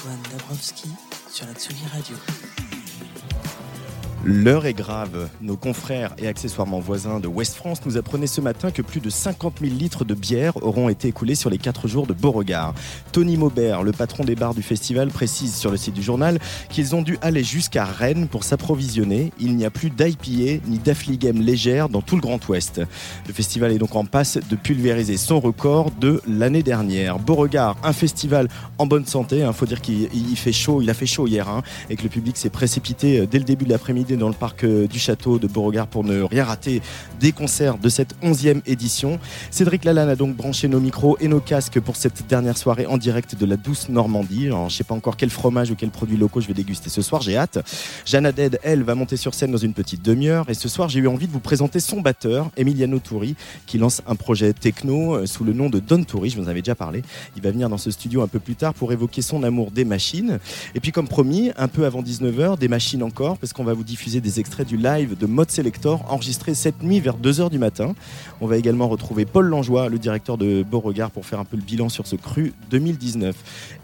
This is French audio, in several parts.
Antoine Dabrowski sur la Tsugi Radio. L'heure est grave. Nos confrères et accessoirement voisins de West France nous apprenaient ce matin que plus de 50 000 litres de bière auront été écoulés sur les 4 jours de Beauregard. Tony Maubert, le patron des bars du festival, précise sur le site du journal qu'ils ont dû aller jusqu'à Rennes pour s'approvisionner. Il n'y a plus d'IPA ni d'affligem légère dans tout le Grand Ouest. Le festival est donc en passe de pulvériser son record de l'année dernière. Beauregard, un festival en bonne santé. Il faut dire qu'il il fait chaud, il a fait chaud hier hein, et que le public s'est précipité dès le début de l'après-midi dans le parc euh, du château de Beauregard pour ne rien rater des concerts de cette 11e édition. Cédric Lalanne a donc branché nos micros et nos casques pour cette dernière soirée en direct de la douce Normandie. Je sais pas encore quel fromage ou quel produit locaux je vais déguster ce soir, j'ai hâte. Jeanne Dead, elle, va monter sur scène dans une petite demi-heure et ce soir, j'ai eu envie de vous présenter son batteur, Emiliano Touri, qui lance un projet techno euh, sous le nom de Don Touri, je vous en avais déjà parlé. Il va venir dans ce studio un peu plus tard pour évoquer son amour des machines. Et puis comme promis, un peu avant 19h, des machines encore, parce qu'on va vous diffuser des extraits du live de Mode Selector enregistré cette nuit vers 2h du matin. On va également retrouver Paul Langeois, le directeur de Beauregard, pour faire un peu le bilan sur ce cru 2019.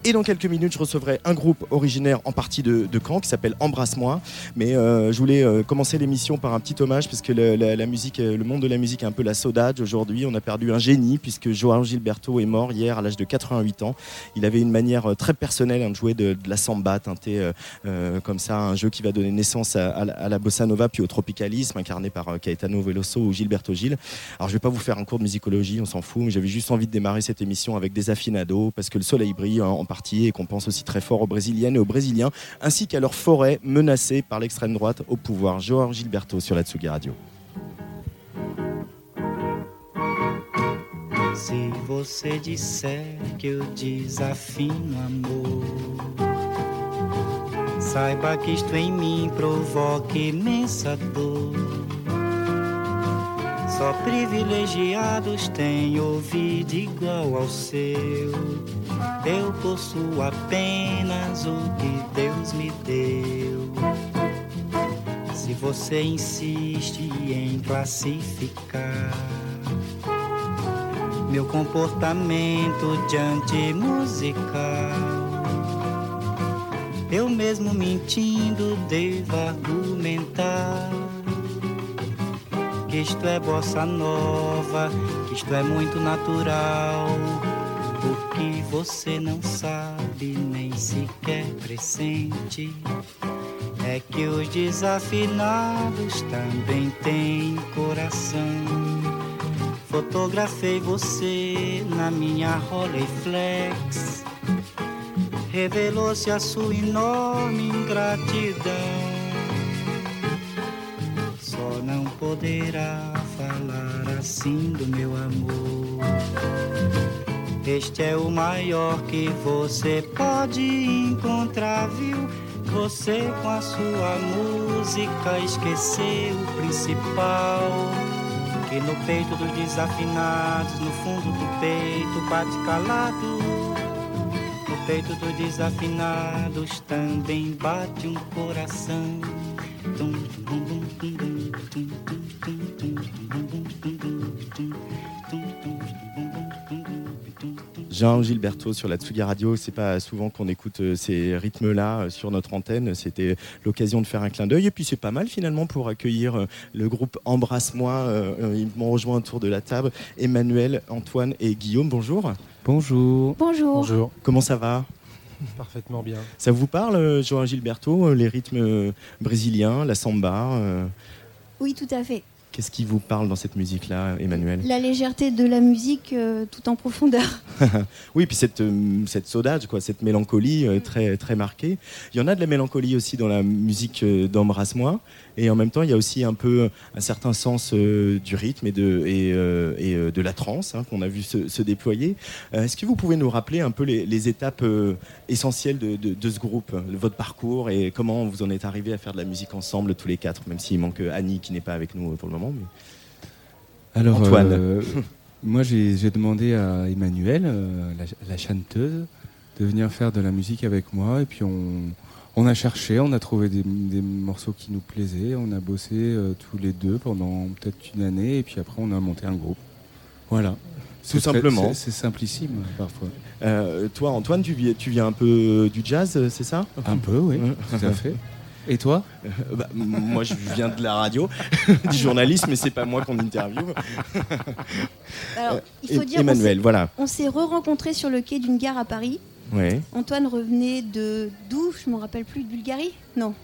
Et dans quelques minutes, je recevrai un groupe originaire en partie de, de Caen qui s'appelle Embrasse-moi. Mais euh, je voulais euh, commencer l'émission par un petit hommage parce que le, la, la, musique, le monde de la musique est un peu la saudade aujourd'hui. On a perdu un génie puisque Joao Gilberto est mort hier à l'âge de 88 ans. Il avait une manière très personnelle hein, de jouer de, de la samba teintée euh, euh, comme ça, un jeu qui va donner naissance à, à, à, la bossa nova puis au tropicalisme incarné par euh, Caetano Veloso ou Gilberto Gil. Alors je vais pas vous faire un cours de musicologie, on s'en fout, mais j'avais juste envie de démarrer cette émission avec des affinados parce que le soleil brille en, partie et qu'on pense aussi très fort aux Brésiliennes et aux Brésiliens ainsi qu'à leur forêt menacée par l'extrême droite au pouvoir. Joao Gilberto sur la Tsugi Radio. Que saiba que isto em mim provoca imensa dor. Só privilegiados têm ouvido igual ao seu. Eu possuo apenas o que Deus me deu. Se você insiste em classificar meu comportamento diante musical. Eu mesmo mentindo devo argumentar que isto é bossa nova, que isto é muito natural. O que você não sabe nem sequer pressente é que os desafinados também têm coração. Fotografei você na minha Rolleiflex. Revelou-se a sua enorme ingratidão. Só não poderá falar assim do meu amor. Este é o maior que você pode encontrar, viu? Você com a sua música esqueceu o principal que no peito dos desafinados, no fundo do peito bate calado. Peito dos desafinados também bate um coração. Jean Gilberto sur la Tsugi Radio. C'est pas souvent qu'on écoute euh, ces rythmes-là euh, sur notre antenne. C'était l'occasion de faire un clin d'œil. Et puis c'est pas mal finalement pour accueillir euh, le groupe Embrasse-moi. Ils m'ont rejoint autour de la table. Emmanuel, Antoine et Guillaume, bonjour. Bonjour. Bonjour. Bonjour. Comment ça va? Parfaitement bien. Ça vous parle, João Gilberto, les rythmes brésiliens, la samba Oui, tout à fait. Qu'est-ce qui vous parle dans cette musique-là, Emmanuel La légèreté de la musique euh, tout en profondeur. Oui, puis cette, euh, cette saudade, quoi, cette mélancolie euh, très, très marquée. Il y en a de la mélancolie aussi dans la musique d'Embrasse-moi. Et en même temps, il y a aussi un peu un certain sens euh, du rythme et de, et, euh, et, euh, de la trance hein, qu'on a vu se, se déployer. Est-ce que vous pouvez nous rappeler un peu les, les étapes essentielles de, de- de ce groupe, votre parcours et comment vous en êtes arrivé à faire de la musique ensemble tous les quatre, même s'il manque Annie qui n'est pas avec nous pour le moment. mais- Alors, Antoine. euh, moi, j'ai j'ai demandé à Emmanuel, euh, la, la chanteuse, de venir faire de la musique avec moi. Et puis, on, on a cherché, on a trouvé des, des morceaux qui nous plaisaient. On a bossé euh, tous les deux pendant peut-être une année. Et puis après, on a monté un groupe. Voilà. Tout simplement. c'est- simplissime, parfois. Euh, toi, Antoine, tu, vi- tu viens un peu du jazz, euh, c'est ça? Un peu, oui, Ouais. tout à fait. Et toi? Euh, bah, Moi, je viens de la radio, du journalisme, mais c'est pas moi qu'on interviewe. Alors, il Euh, faut dire Emmanuel, voilà. on s'est re-rencontrés sur le quai d'une gare à Paris. Ouais. Antoine revenait de d'où? Je me rappelle plus, de Bulgarie? Non.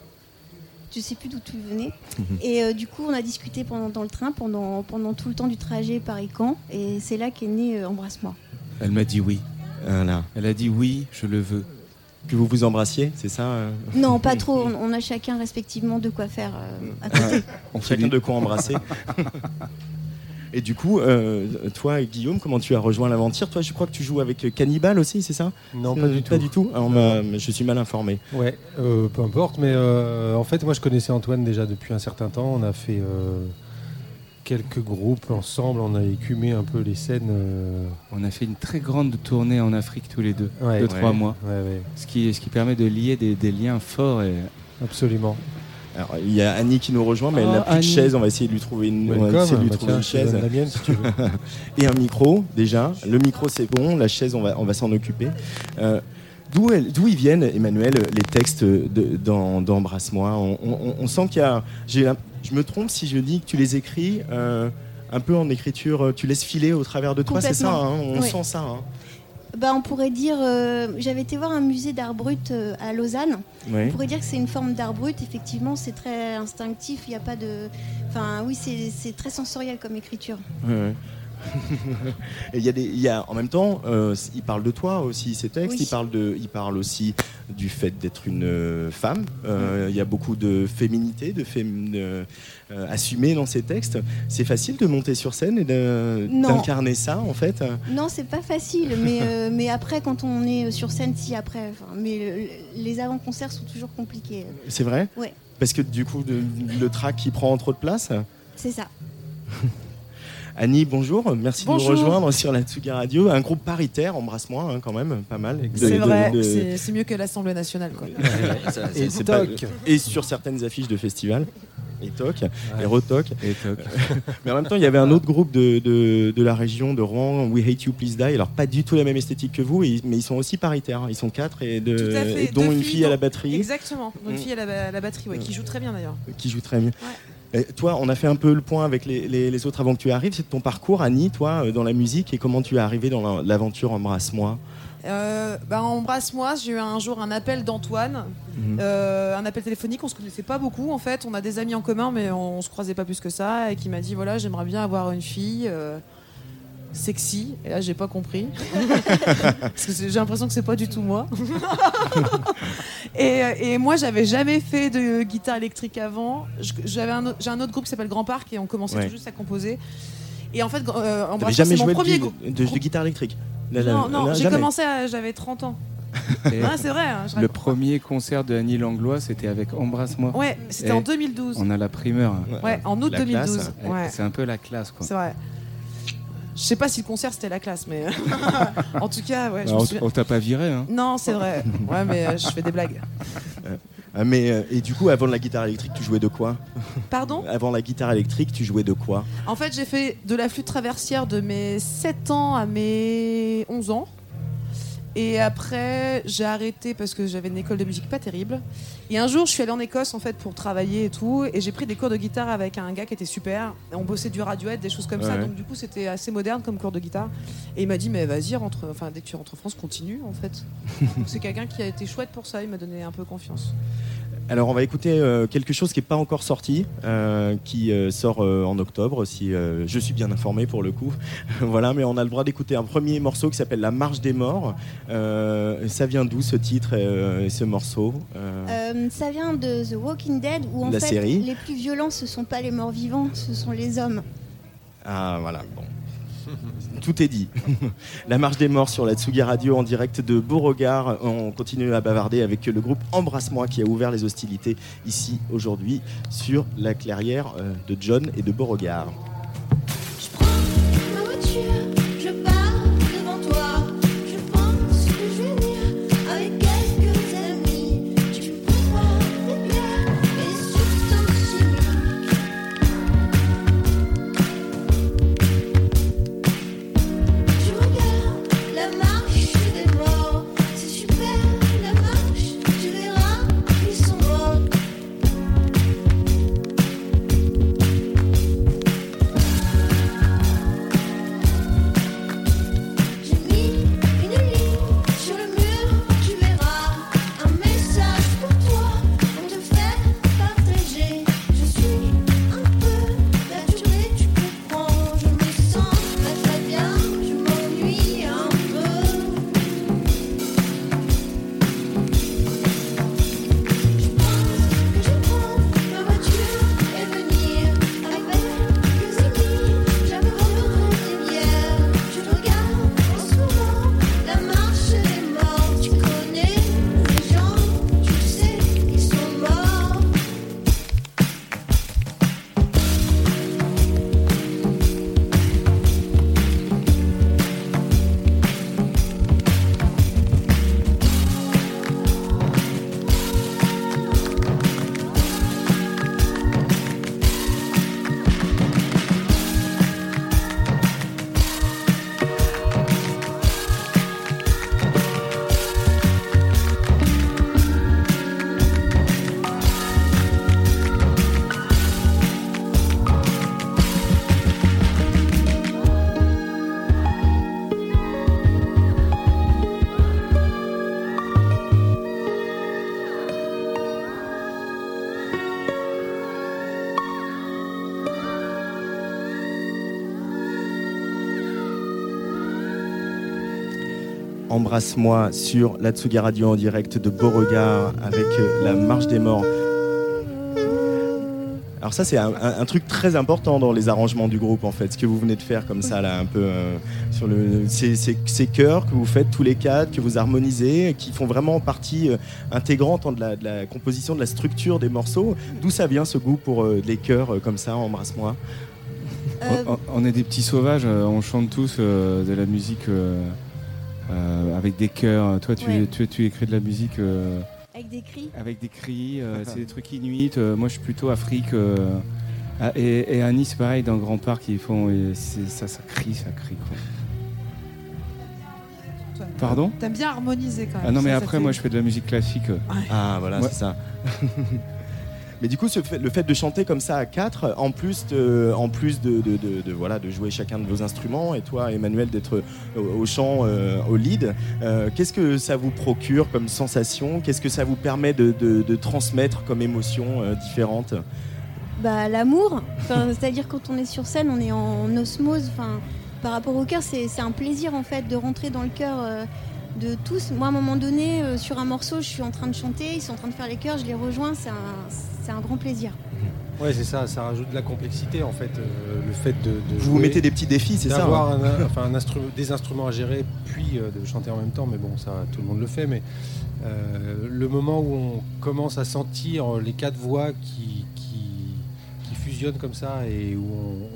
Je sais plus d'où tu venais. Mhm. Et euh, du coup, on a discuté pendant, dans le train pendant, pendant tout le temps du trajet Paris-Caen. Et c'est là qu'est né euh, Embrasse-moi. Elle m'a dit oui. Voilà. Elle a dit oui, je le veux. Que vous vous embrassiez, c'est ça euh? Non, pas trop. On, on a chacun respectivement de quoi faire euh, à côté. On fait Chacun de quoi embrasser. Et du coup, euh, toi, Guillaume, comment tu as rejoint l'aventure Toi, je crois que tu joues avec Cannibal aussi, c'est ça Non, Euh, pas du tout. Pas du tout. Ah, on m'a- Je suis mal informé. Ouais, euh, peu importe, mais euh, en fait, moi je connaissais Antoine déjà depuis un certain temps. On a fait euh, quelques groupes ensemble, on a écumé un peu les scènes. euh, On a fait une très grande tournée en Afrique tous les deux, Ouais. de Ouais. trois mois. Ouais, ouais, Ce qui, ce qui permet de lier des, des liens forts. Et... absolument. Alors, il y a Annie qui nous rejoint, mais elle Oh, n'a plus de chaise. On va essayer de lui trouver une, on va essayer de lui Bah, trouver tiens, une chaise la mienne si tu veux. et un micro déjà. Le micro, c'est bon. La chaise, on va, on va s'en occuper. Euh, D'où elle- d'où ils viennent, Emmanuel, les textes de- dans- d'Embrasse-moi? On, on- on sent qu'il y a. Je me trompe si je dis que tu les écris euh, un peu en écriture, euh, tu laisses filer au travers de toi, c'est ça hein? On Oui. sent ça. hein Bah, on pourrait dire. euh, J'avais été voir un musée d'art brut euh, à Lausanne. On pourrait dire que c'est une forme d'art brut. Effectivement, c'est très instinctif. Il n'y a pas de. Enfin, oui, c'est très sensoriel comme écriture. Et il y a des, il y a, en même temps, euh, il parle de toi aussi, ces textes. Oui. Il parle de, il parle aussi du fait d'être une euh, femme. Euh, Il y a beaucoup de féminité, de fém, de, euh, assumé dans ces textes. C'est facile de monter sur scène et d'incarner ça, en fait? Non, c'est pas facile, mais, mais après, quand on est sur scène, si après. mais le- les avant-concerts sont toujours compliqués. C'est vrai? Ouais. Parce que du coup, de- le track qui prend trop de place? C'est ça. Annie, bonjour. Merci de nous rejoindre sur la Tsuga Radio. Un groupe paritaire, embrasse-moi, hein, quand même, pas mal. C'est vrai, de- c'est- mieux que l'Assemblée nationale. Quoi. Ça, Et pas- toc. et sur certaines affiches de festivals. Et toc, et retoc. Et toc. Mais en même temps, il y avait un autre groupe de, de, de la région de Rouen, We Hate You Please Die. Alors, pas du tout la même esthétique que vous, mais ils sont aussi paritaires. Ils sont quatre, et, de, et dont deux une filles, fille à la batterie Exactement, une Mm. fille à la, à la batterie, ouais, qui joue très bien d'ailleurs. qui joue très bien. Et toi, on a fait un peu le point avec les, les- les autres avant que tu arrives. C'est ton parcours, Annie, toi, euh, dans la musique, et comment tu es arrivée dans la- l'aventure Embrasse-moi? Euh, bah, Embrasse-moi, j'ai eu un jour un appel d'Antoine, Mhm. euh, un appel téléphonique, on se connaissait pas beaucoup en fait, on a des amis en commun mais on, on se croisait pas plus que ça, et qui m'a dit voilà j'aimerais bien avoir une fille euh, sexy, et là j'ai pas compris, parce que j'ai l'impression que c'est pas du tout moi. et, euh, et moi j'avais jamais fait de guitare électrique avant, j'avais un j'ai un autre groupe qui s'appelle Grand Parc et on commençait Ouais. tout juste à composer. Et en fait, euh, T'avais Embrasse-moi, jamais c'est joué de, premier groupe. de- de guitare électrique? La- la- Non, non, la- j'ai jamais. commencé, à- j'avais 30 ans. Ah, c'est vrai. hein, le premier concert de Annie Langlois, c'était avec Embrasse-moi. Ouais, c'était Et en 2012. On a la primeur. Ouais, en août La 2012. classe. Ouais, C'est un peu la classe, quoi. c'est vrai. Je sais pas si le concert c'était la classe, mais en tout cas, ouais. me on souviens- t'a pas viré, hein Non, c'est vrai. Ouais, mais euh, je fais des blagues. Ah, mais, euh, et du coup, avant la guitare électrique, tu jouais de quoi? Pardon? Avant la guitare électrique, tu jouais de quoi? En fait, j'ai fait de la flûte traversière de mes 7 ans à mes 11 ans. Et après, j'ai arrêté parce que j'avais une école de musique pas terrible. Et un jour, je suis allée en Écosse en fait pour travailler et tout, et j'ai pris des cours de guitare avec un gars qui était super. Et on bossait du Radiohead, des choses comme ça. Donc du coup, c'était assez moderne comme cours de guitare. Et il m'a dit, mais vas-y, rentre. Enfin, dès que tu rentres en France, continue en fait. C'est quelqu'un qui a été chouette pour ça. Il m'a donné un peu confiance. Alors on va écouter euh, quelque chose qui n'est pas encore sorti, euh, qui euh, sort en octobre, si je suis bien informé pour le coup. voilà, mais on a le droit d'écouter un premier morceau qui s'appelle La Marche des Morts. Ça vient d'où ce titre et ce morceau ça vient de The Walking Dead où en La fait série. les plus violents ce sont pas les morts vivants, ce sont les hommes. Ah voilà, bon. Tout est dit. La marche des morts sur la Tsugi Radio en direct de Beauregard. On continue à bavarder avec le groupe Embrasse-moi qui a ouvert les hostilités ici aujourd'hui sur la clairière euh, de John et de Beauregard. Embrasse-moi sur la Tsugi Radio en direct de Beauregard avec euh, la marche des morts. Alors ça c'est un, truc très important dans les arrangements du groupe en fait, ce que vous venez de faire comme ça là un peu euh, sur le ces, chœurs que vous faites tous les quatre, que vous harmonisez, qui font vraiment partie euh, intégrante de, la, composition, de la structure des morceaux. D'où ça vient ce goût pour les chœurs comme ça, embrasse-moi? On, est des petits sauvages, on chante tous de la musique euh, avec des chœurs. Toi, tu, Ouais. tu, tu écris de la musique euh, avec des cris. avec des cris, euh, c'est des trucs inuits. Euh, moi, je suis plutôt Afrique. et, et à Nice, pareil, dans le Grand Parc, ils font. ça, ça crie, ça crie. Quoi. Pardon? T'aimes bien harmoniser quand même. Ah non, mais ça, ça après, fait- moi, je fais de la musique classique. Ah voilà, Ouais. c'est ça. Mais du coup, le fait de chanter comme ça à quatre, en plus de, en plus de, voilà, de jouer chacun de vos instruments, et toi, Emmanuel, d'être au, chant, euh, au lead, euh, qu'est-ce que ça vous procure comme sensation? Qu'est-ce que ça vous permet de, transmettre comme émotion euh, différente? Bah l'amour, c'est-à-dire quand on est sur scène, on est en osmose. Enfin, par rapport au cœur, c'est un plaisir en fait de rentrer dans le cœur de tous. Moi, à un moment donné, sur un morceau, je suis en train de chanter, ils sont en train de faire les chœurs, je les rejoins, c'est un grand plaisir. Ouais, c'est ça, ça rajoute de la complexité en fait. euh, le fait de, de Vous vous mettez des petits défis, c'est ça d'avoir hein un- enfin, un instru- des instruments à gérer, puis euh, de chanter en même temps. Mais bon, ça, tout le monde le fait. Mais euh, le moment où on commence à sentir les quatre voix qui, qui, qui fusionnent comme ça et où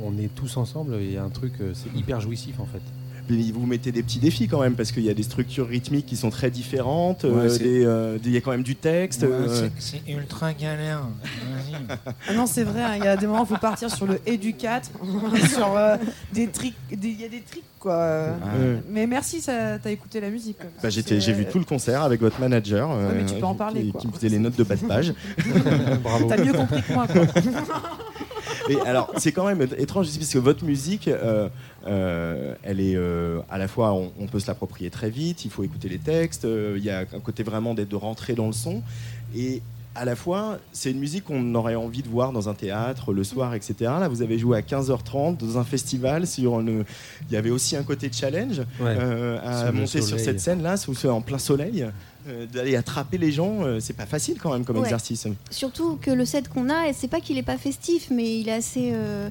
on, on est tous ensemble, il y a un truc, c'est hyper jouissif en fait. Mais vous vous mettez des petits défis quand même, parce qu'il y a des structures rythmiques qui sont très différentes, euh, Ouais, euh, il y a quand même du texte. Ouais, euh, c'est- C'est ultra galère. Ah non, c'est vrai, hein, il y a des moments où il faut partir sur le 4, sur euh, des tricks, des- il y a des tricks quoi. Ouais. Mais merci, t'as écouté la musique. Bah, J'ai vu tout le concert avec votre manager euh, mais tu peux en parler, qui, quoi. qui me faisait les notes de bas de page. Bravo. T'as mieux compris que moi. Quoi. Et alors, c'est quand même étrange aussi parce que votre musique, euh, euh, elle est euh, à la fois, on, on peut se l'approprier très vite, il faut écouter les textes, euh, il y a un côté vraiment d'être de rentrer dans le son. Et à la fois, c'est une musique qu'on aurait envie de voir dans un théâtre le soir, etc. Là, vous avez joué à 15h30 dans un festival. Sur une... Il y avait aussi un côté challenge Ouais. euh, à monter sur cette scène-là, en plein soleil, euh, d'aller attraper les gens. euh, c'est pas facile quand même comme Ouais. exercice. Surtout que le set qu'on a, et c'est pas qu'il est pas festif, mais il est assez. euh,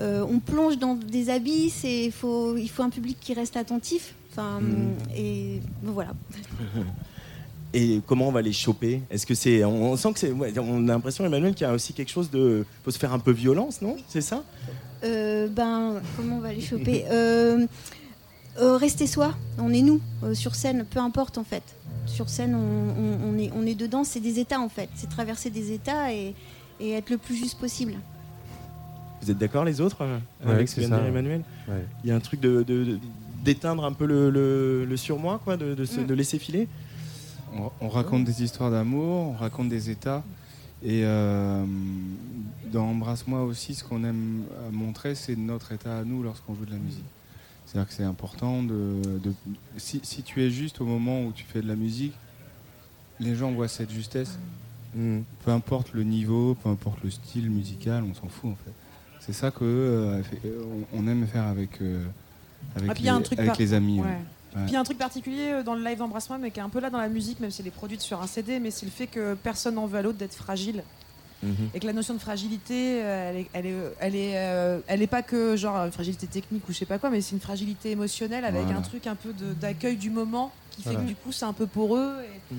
euh, on plonge dans des abysses et il faut, il faut un public qui reste attentif. Enfin, Mhm. et voilà. Et comment on va les choper? Est-ce que c'est, on, on sent que c'est, ouais, on a l'impression Emmanuel qu'il y a aussi quelque chose de, faut se faire un peu violence, non? C'est ça? Euh, ben, comment on va les choper? Euh, euh, Rester soi, on est nous, sur scène, peu importe en fait. Sur scène, on, on- on est, on est dedans, c'est des états en fait. C'est traverser des états et, et être le plus juste possible. Vous êtes d'accord les autres euh, Ouais, avec ce que vient de dire. Emmanuel Ouais. Il y a un truc de, de- de- d'éteindre un peu le, le, le surmoi, quoi, de, de, se- Mm. de laisser filer? On, on raconte des histoires d'amour, on raconte des états. Et euh, dans Embrasse-moi aussi, ce qu'on aime euh, montrer, c'est notre état à nous lorsqu'on joue de la musique. C'est-à-dire que c'est important de. de- si, si tu es juste au moment où tu fais de la musique, les gens voient cette justesse. Mm. Peu importe le niveau, peu importe le style musical, on s'en fout en fait. C'est ça que euh, euh, on aime faire avec, euh, avec, Ah, les, a un truc avec par- les amis. Ouais. Puis il y a un truc particulier dans le live d'Embrasse-moi, mais qui est un peu là dans la musique, même si elle est produite sur un CD, mais c'est le fait que personne n'en veut à l'autre d'être fragile. Mhm. Et que la notion de fragilité, elle est, elle est, elle est, euh, elle est pas que genre une fragilité technique ou je sais pas quoi, mais c'est une fragilité émotionnelle avec Voilà. un truc un peu de- d'accueil du moment qui fait Voilà. que du coup c'est un peu poreux. Et, Mm.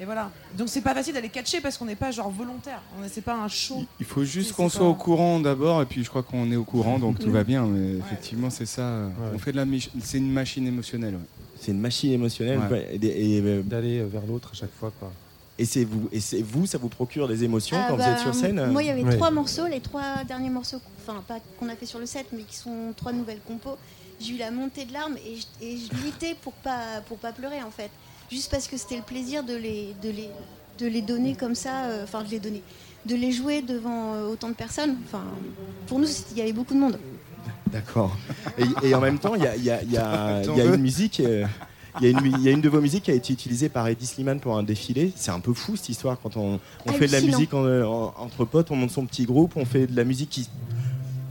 Et voilà. Donc c'est pas facile d'aller catcher parce qu'on n'est pas genre volontaire. On est- C'est pas un show. Il faut juste qu'on soit pas- au courant d'abord, et puis je crois qu'on est au courant, donc tout va bien. Mais effectivement, c'est ça. euh, Ouais. On fait de la, c'est une machine émotionnelle. ouais. C'est une machine émotionnelle. Et, et, euh, D'aller vers l'autre à chaque fois. Quoi. et c'est vous, et c'est vous, ça vous procure des émotions Ah quand bah, vous êtes sur scène Moi, il y avait Ouais. trois morceaux, les trois derniers morceaux, enfin pas qu'on a fait sur le set, mais qui sont trois nouvelles compos. J'ai eu la montée de larmes et je, et je luttais pour pas pour pas pleurer en fait, juste parce que c'était le plaisir de les de les de les donner comme ça, euh, enfin de les donner, de les jouer devant euh, autant de personnes. Enfin, pour nous, il y avait beaucoup de monde. D'accord. Et, et en même temps, il y a, il y a- il y a- T'en il y a veux une musique. euh, Il y, a une, il y a une de vos musiques qui a été utilisée par Eddie Slimane pour un défilé. C'est un peu fou cette histoire quand on, on fait de la musique en- en- entre potes, on monte son petit groupe, on fait de la musique qui.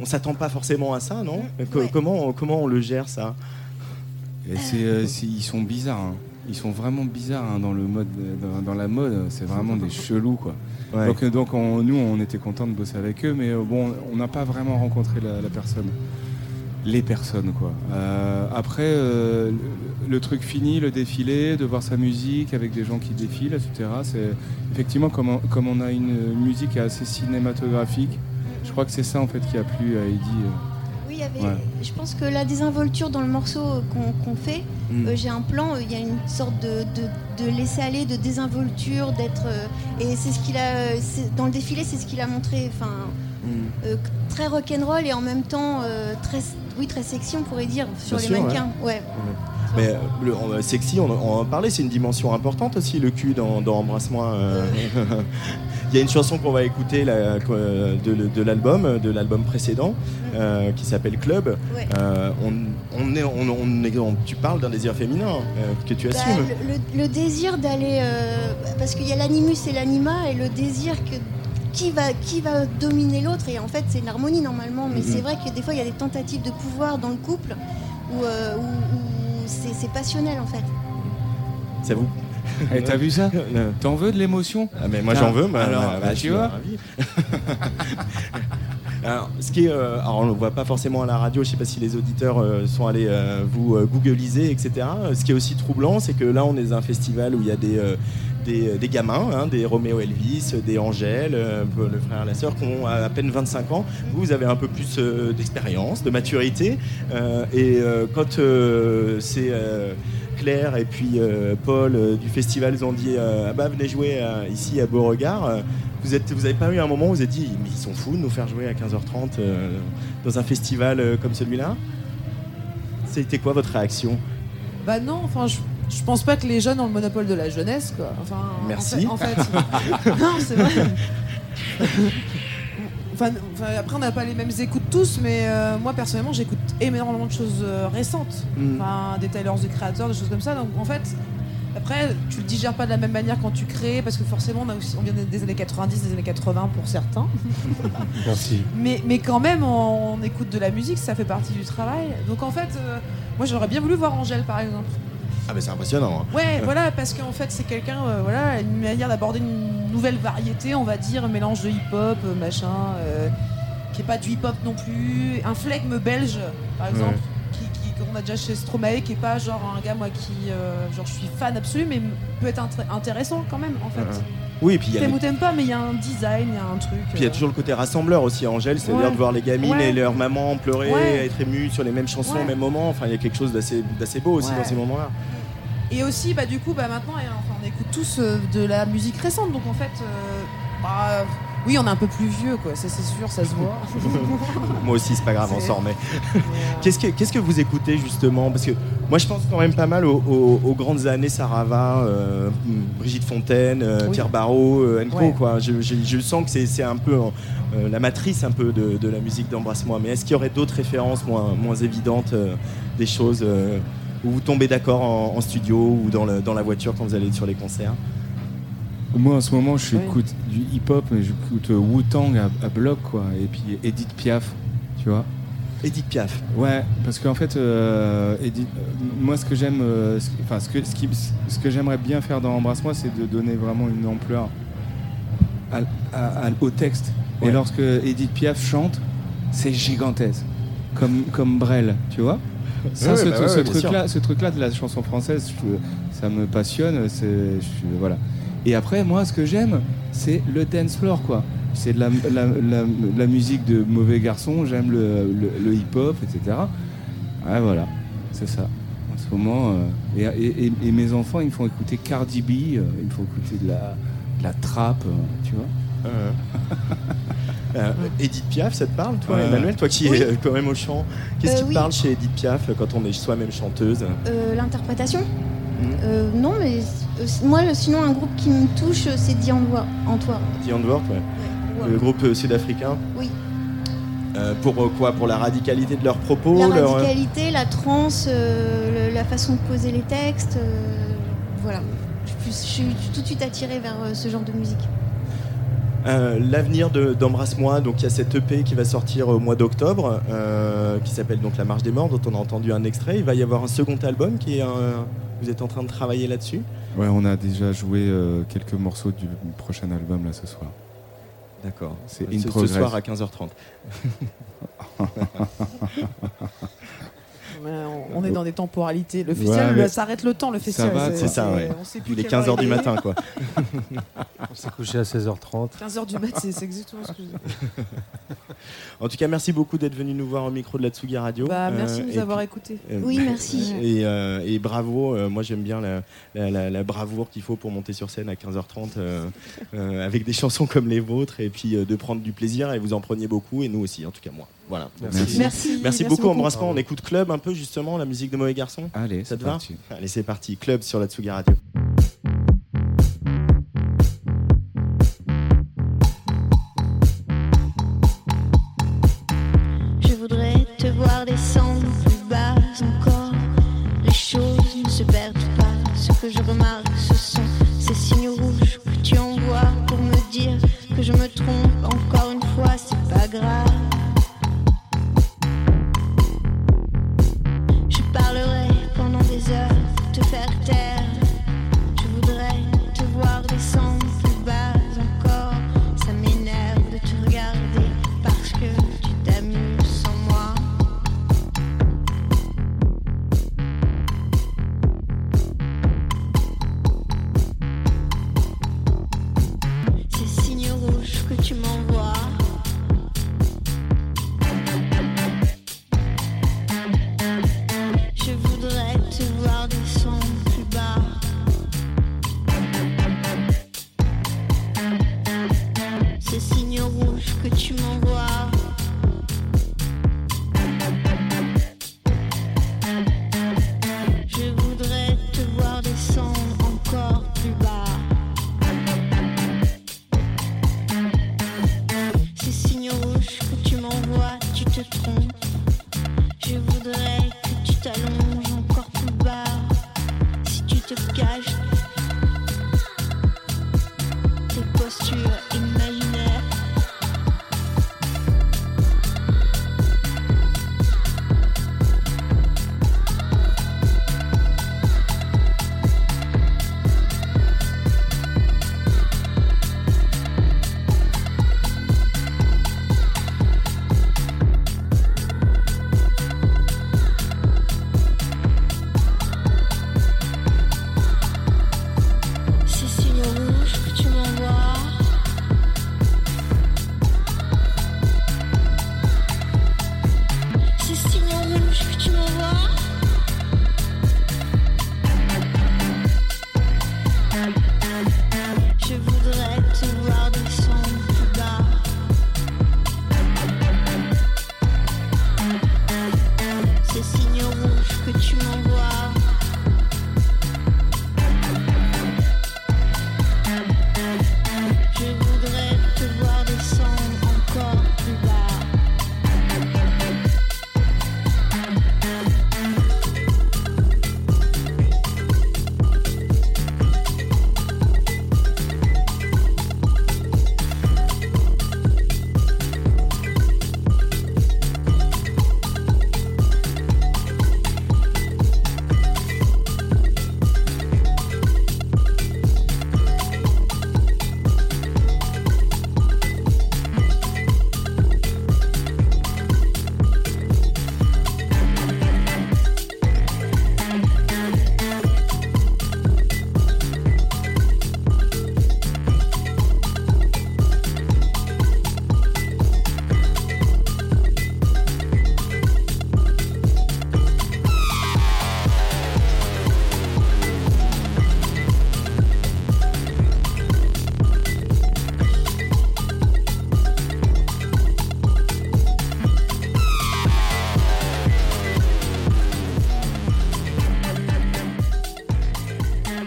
On s'attend pas forcément à ça, non? Ouais. comment, comment on le gère ça? Euh, ils sont bizarres. hein. Ils sont vraiment bizarres hein, dans le mode, dans, dans la mode. C'est vraiment des chelous, quoi. Ouais. Donc, euh, donc on- nous, on était contents de bosser avec eux, mais euh, bon, on n'a pas vraiment rencontré la, la personne. Les personnes, quoi. Euh, après, euh, le, le truc fini, le défilé, de voir sa musique avec des gens qui défilent, etc. C'est effectivement comme on, comme on a une musique assez cinématographique. Je crois que c'est ça en fait qui a plu à Eddie. Euh. Oui, il y avait. Ouais. Je pense que la désinvolture dans le morceau qu'on qu'on fait, Mm. euh, j'ai un plan. euh, Il y a une sorte de, de, de laisser aller, de désinvolture, d'être. euh, et c'est ce qu'il a. euh, Dans le défilé, c'est ce qu'il a montré. Enfin, Mm. euh, très rock'n'roll et en même temps euh, très, oui, très sexy, on pourrait dire, sur Bien les sûr, mannequins. Ouais. Mais euh, le, on- sexy, on, on en parlait, c'est une dimension importante aussi, le cul dans, dans Embrasse-moi. euh. Il y a une chanson qu'on va écouter là, que- de, l'album, de l'album précédent, euh, qui s'appelle Club. Ouais. Euh, on, on est, on, on tu parles d'un désir féminin euh, que tu Bah, assumes. le, le- le désir d'aller. euh, parce qu'il y a l'animus et l'anima, et le désir que. Qui va, qui va dominer l'autre Et en fait, c'est une harmonie normalement, mais Mhm. c'est vrai que des fois, il y a des tentatives de pouvoir dans le couple où, euh, où- où c'est c'est passionnel en fait. Ça vous T'as vu ça T'en veux de l'émotion ah, mais moi Ah, j'en veux, bah, alors, bah, bah, je tu vois. Alors, ce qui est, euh, alors on ne le voit pas forcément à la radio, je ne sais pas si les auditeurs euh, sont allés euh, vous googliser, etc. Ce qui est aussi troublant, c'est que là on est dans un festival où il y a des, des, des gamins, hein, des Roméo Elvis, des Angèle, euh, le frère et la sœur qui ont à peine 25 ans. Vous, vous avez un peu plus euh, d'expérience, de maturité. euh, et quand c'est Claire et puis euh, Paul euh, du festival ils ont dit euh, ah bah venez jouer ici à Beauregard. vous êtes, vous avez pas eu un moment où vous avez dit mais ils sont fous de nous faire jouer à 15h30 euh, dans un festival comme celui-là? C'était quoi votre réaction? Bah non, enfin je, je pense pas que les jeunes ont le monopole de la jeunesse quoi. Enfin, en Merci. fait- En fait, non, c'est vrai. Enfin, après, on n'a pas les mêmes écoutes tous, mais euh, moi personnellement, j'écoute énormément de choses euh, récentes. Mm. Enfin, des the Creator, des choses comme ça. Donc en fait, après, Après, tu le digères pas de la même manière quand tu crées, parce que forcément, on, a aussi, on vient des années 90, des années 80 pour certains. Merci. Mais, mais quand même, on, on écoute de la musique, ça fait partie du travail. Donc en fait, euh, moi j'aurais bien voulu voir Angèle par exemple. Ah, mais c'est impressionnant. hein. Ouais, voilà, parce qu'en fait, c'est quelqu'un, euh, voilà, une manière d'aborder une nouvelle variété, on va dire, un mélange de hip-hop, euh, machin, euh, qui est pas du hip-hop non plus. Un flegme belge, par exemple, qui, qui- qu'on a déjà chez Stromae, qui est pas genre un gars, moi, qui, euh, genre, je suis fan absolu, mais peut être intéressant quand même, en fait. Ouais. Oui, et puis il y a les- pas, mais il y a un design, il y a un truc. Puis il y a toujours le côté rassembleur aussi à Angèle, c'est-à-dire Ouais. de voir les gamines Ouais. et leurs mamans pleurer, Ouais. être émues sur les mêmes chansons Ouais. au même moment. Enfin, il y a quelque chose d'assez beau aussi Ouais. dans ces moments-là. Et aussi, bah, du coup, bah, maintenant, enfin, on écoute tous euh, de la musique récente, donc en fait, euh, bah, oui, on est un peu plus vieux, quoi, ça c'est sûr, ça se voit. Moi aussi, c'est pas grave, on s'en remet. euh, Qu'est-ce que, qu'est-ce que vous écoutez justement? Parce que moi, je pense quand même pas mal aux, aux- aux grandes années Sarava, euh, Brigitte Fontaine, Oui. Pierre Barrault, Co. Ouais. Quoi. Je, je- je sens que c'est, un peu la matrice un peu de, de la musique d'Embrasse-moi. Mais est-ce qu'il y aurait d'autres références moins, moins évidentes, des choses où vous tombez d'accord en, en studio ou dans, le- dans la voiture quand vous allez sur les concerts Moi en ce moment je Oui. écoute du hip-hop mais j'écoute euh, Wu-Tang à, à bloc quoi et puis Edith Piaf, tu vois. Edith Piaf. Ouais, parce qu'en fait, euh, Edith- euh, moi, ce que j'aime, euh, ce, enfin, ce que, ce qui- ce que j'aimerais bien faire dans Embrasse-moi, c'est de donner vraiment une ampleur à- à- à- au texte. Ouais. Et lorsque Edith Piaf chante, c'est gigantesque, comme comme Brel, tu vois. Ça, Ouais, ce, bah ouais, ce truc-là, ce truc-là de la chanson française, je- ça me passionne. C'est, je- voilà. Et après, moi, ce que j'aime, c'est le dance floor, quoi. C'est de la, la, la- la musique de mauvais garçon. J'aime le, le- le hip-hop, etc. Ouais, voilà, c'est ça. En ce moment, euh, et, et- et- et mes enfants, ils me font écouter Cardi B, euh, ils me font écouter de la, de la trappe, euh, tu vois. Euh, Edith Piaf, ça te parle, toi, Ouais. Emmanuel Toi qui Oui. es euh, quand même au chant, qu'est-ce Euh, qui te oui. parle chez Edith Piaf quand on est soi-même chanteuse? Euh, L'interprétation. Euh, Non, mais euh, moi, sinon, un groupe qui me touche, c'est. The ouais. Ouais. Le groupe sud-africain? Oui. Euh, pour quoi? Pour la radicalité de leurs propos La leur, radicalité, la trance, euh, le- la façon de poser les textes. euh, voilà. Je suis, plus- je suis tout de suite attirée vers ce genre de musique. Euh, L'avenir de- d'Embrasse-moi, donc il y a cette EP qui va sortir au mois d'octobre, euh, qui s'appelle donc La Marche des Morts, dont on a entendu un extrait. Il va y avoir un second album qui est. un- vous êtes en train de travailler là-dessus Ouais, on a déjà joué euh, quelques morceaux du prochain album là ce soir. D'accord. C'est Ce, ce soir à 15h30. On- on est dans des temporalités. Le festival, Ouais, mais- le- temps, le festival. va, C'est ça, ouais. on sait plus Il est quelle heure 15h du matin, quoi. On s'est couché à 16h30. 15h du mat, c'est c'est exactement ce que je. En tout cas, merci beaucoup d'être venu nous voir au micro de la Tsugi Radio. Bah, merci Euh, de et nous avoir écoutés. Euh, Oui, merci. Et, euh, et bravo, euh, moi j'aime bien la, la- la- la bravoure qu'il faut pour monter sur scène à 15h30 euh, euh, avec des chansons comme les vôtres et puis euh, de prendre du plaisir et vous en preniez beaucoup et nous aussi, en tout cas moi. Voilà. Merci. Merci. Merci beaucoup, embrassement. On écoute Club un peu justement, la musique de Mauvais Garçon. Allez, Ça c'est te va parti. Allez, c'est parti. Club sur la Tsugi Radio. Je voudrais te voir descendre plus bas encore. Les choses ne se perdent pas. Ce que je remarque, ce sont ces signes rouges que tu envoies pour me dire que je me trompe. Encore une fois, c'est pas grave.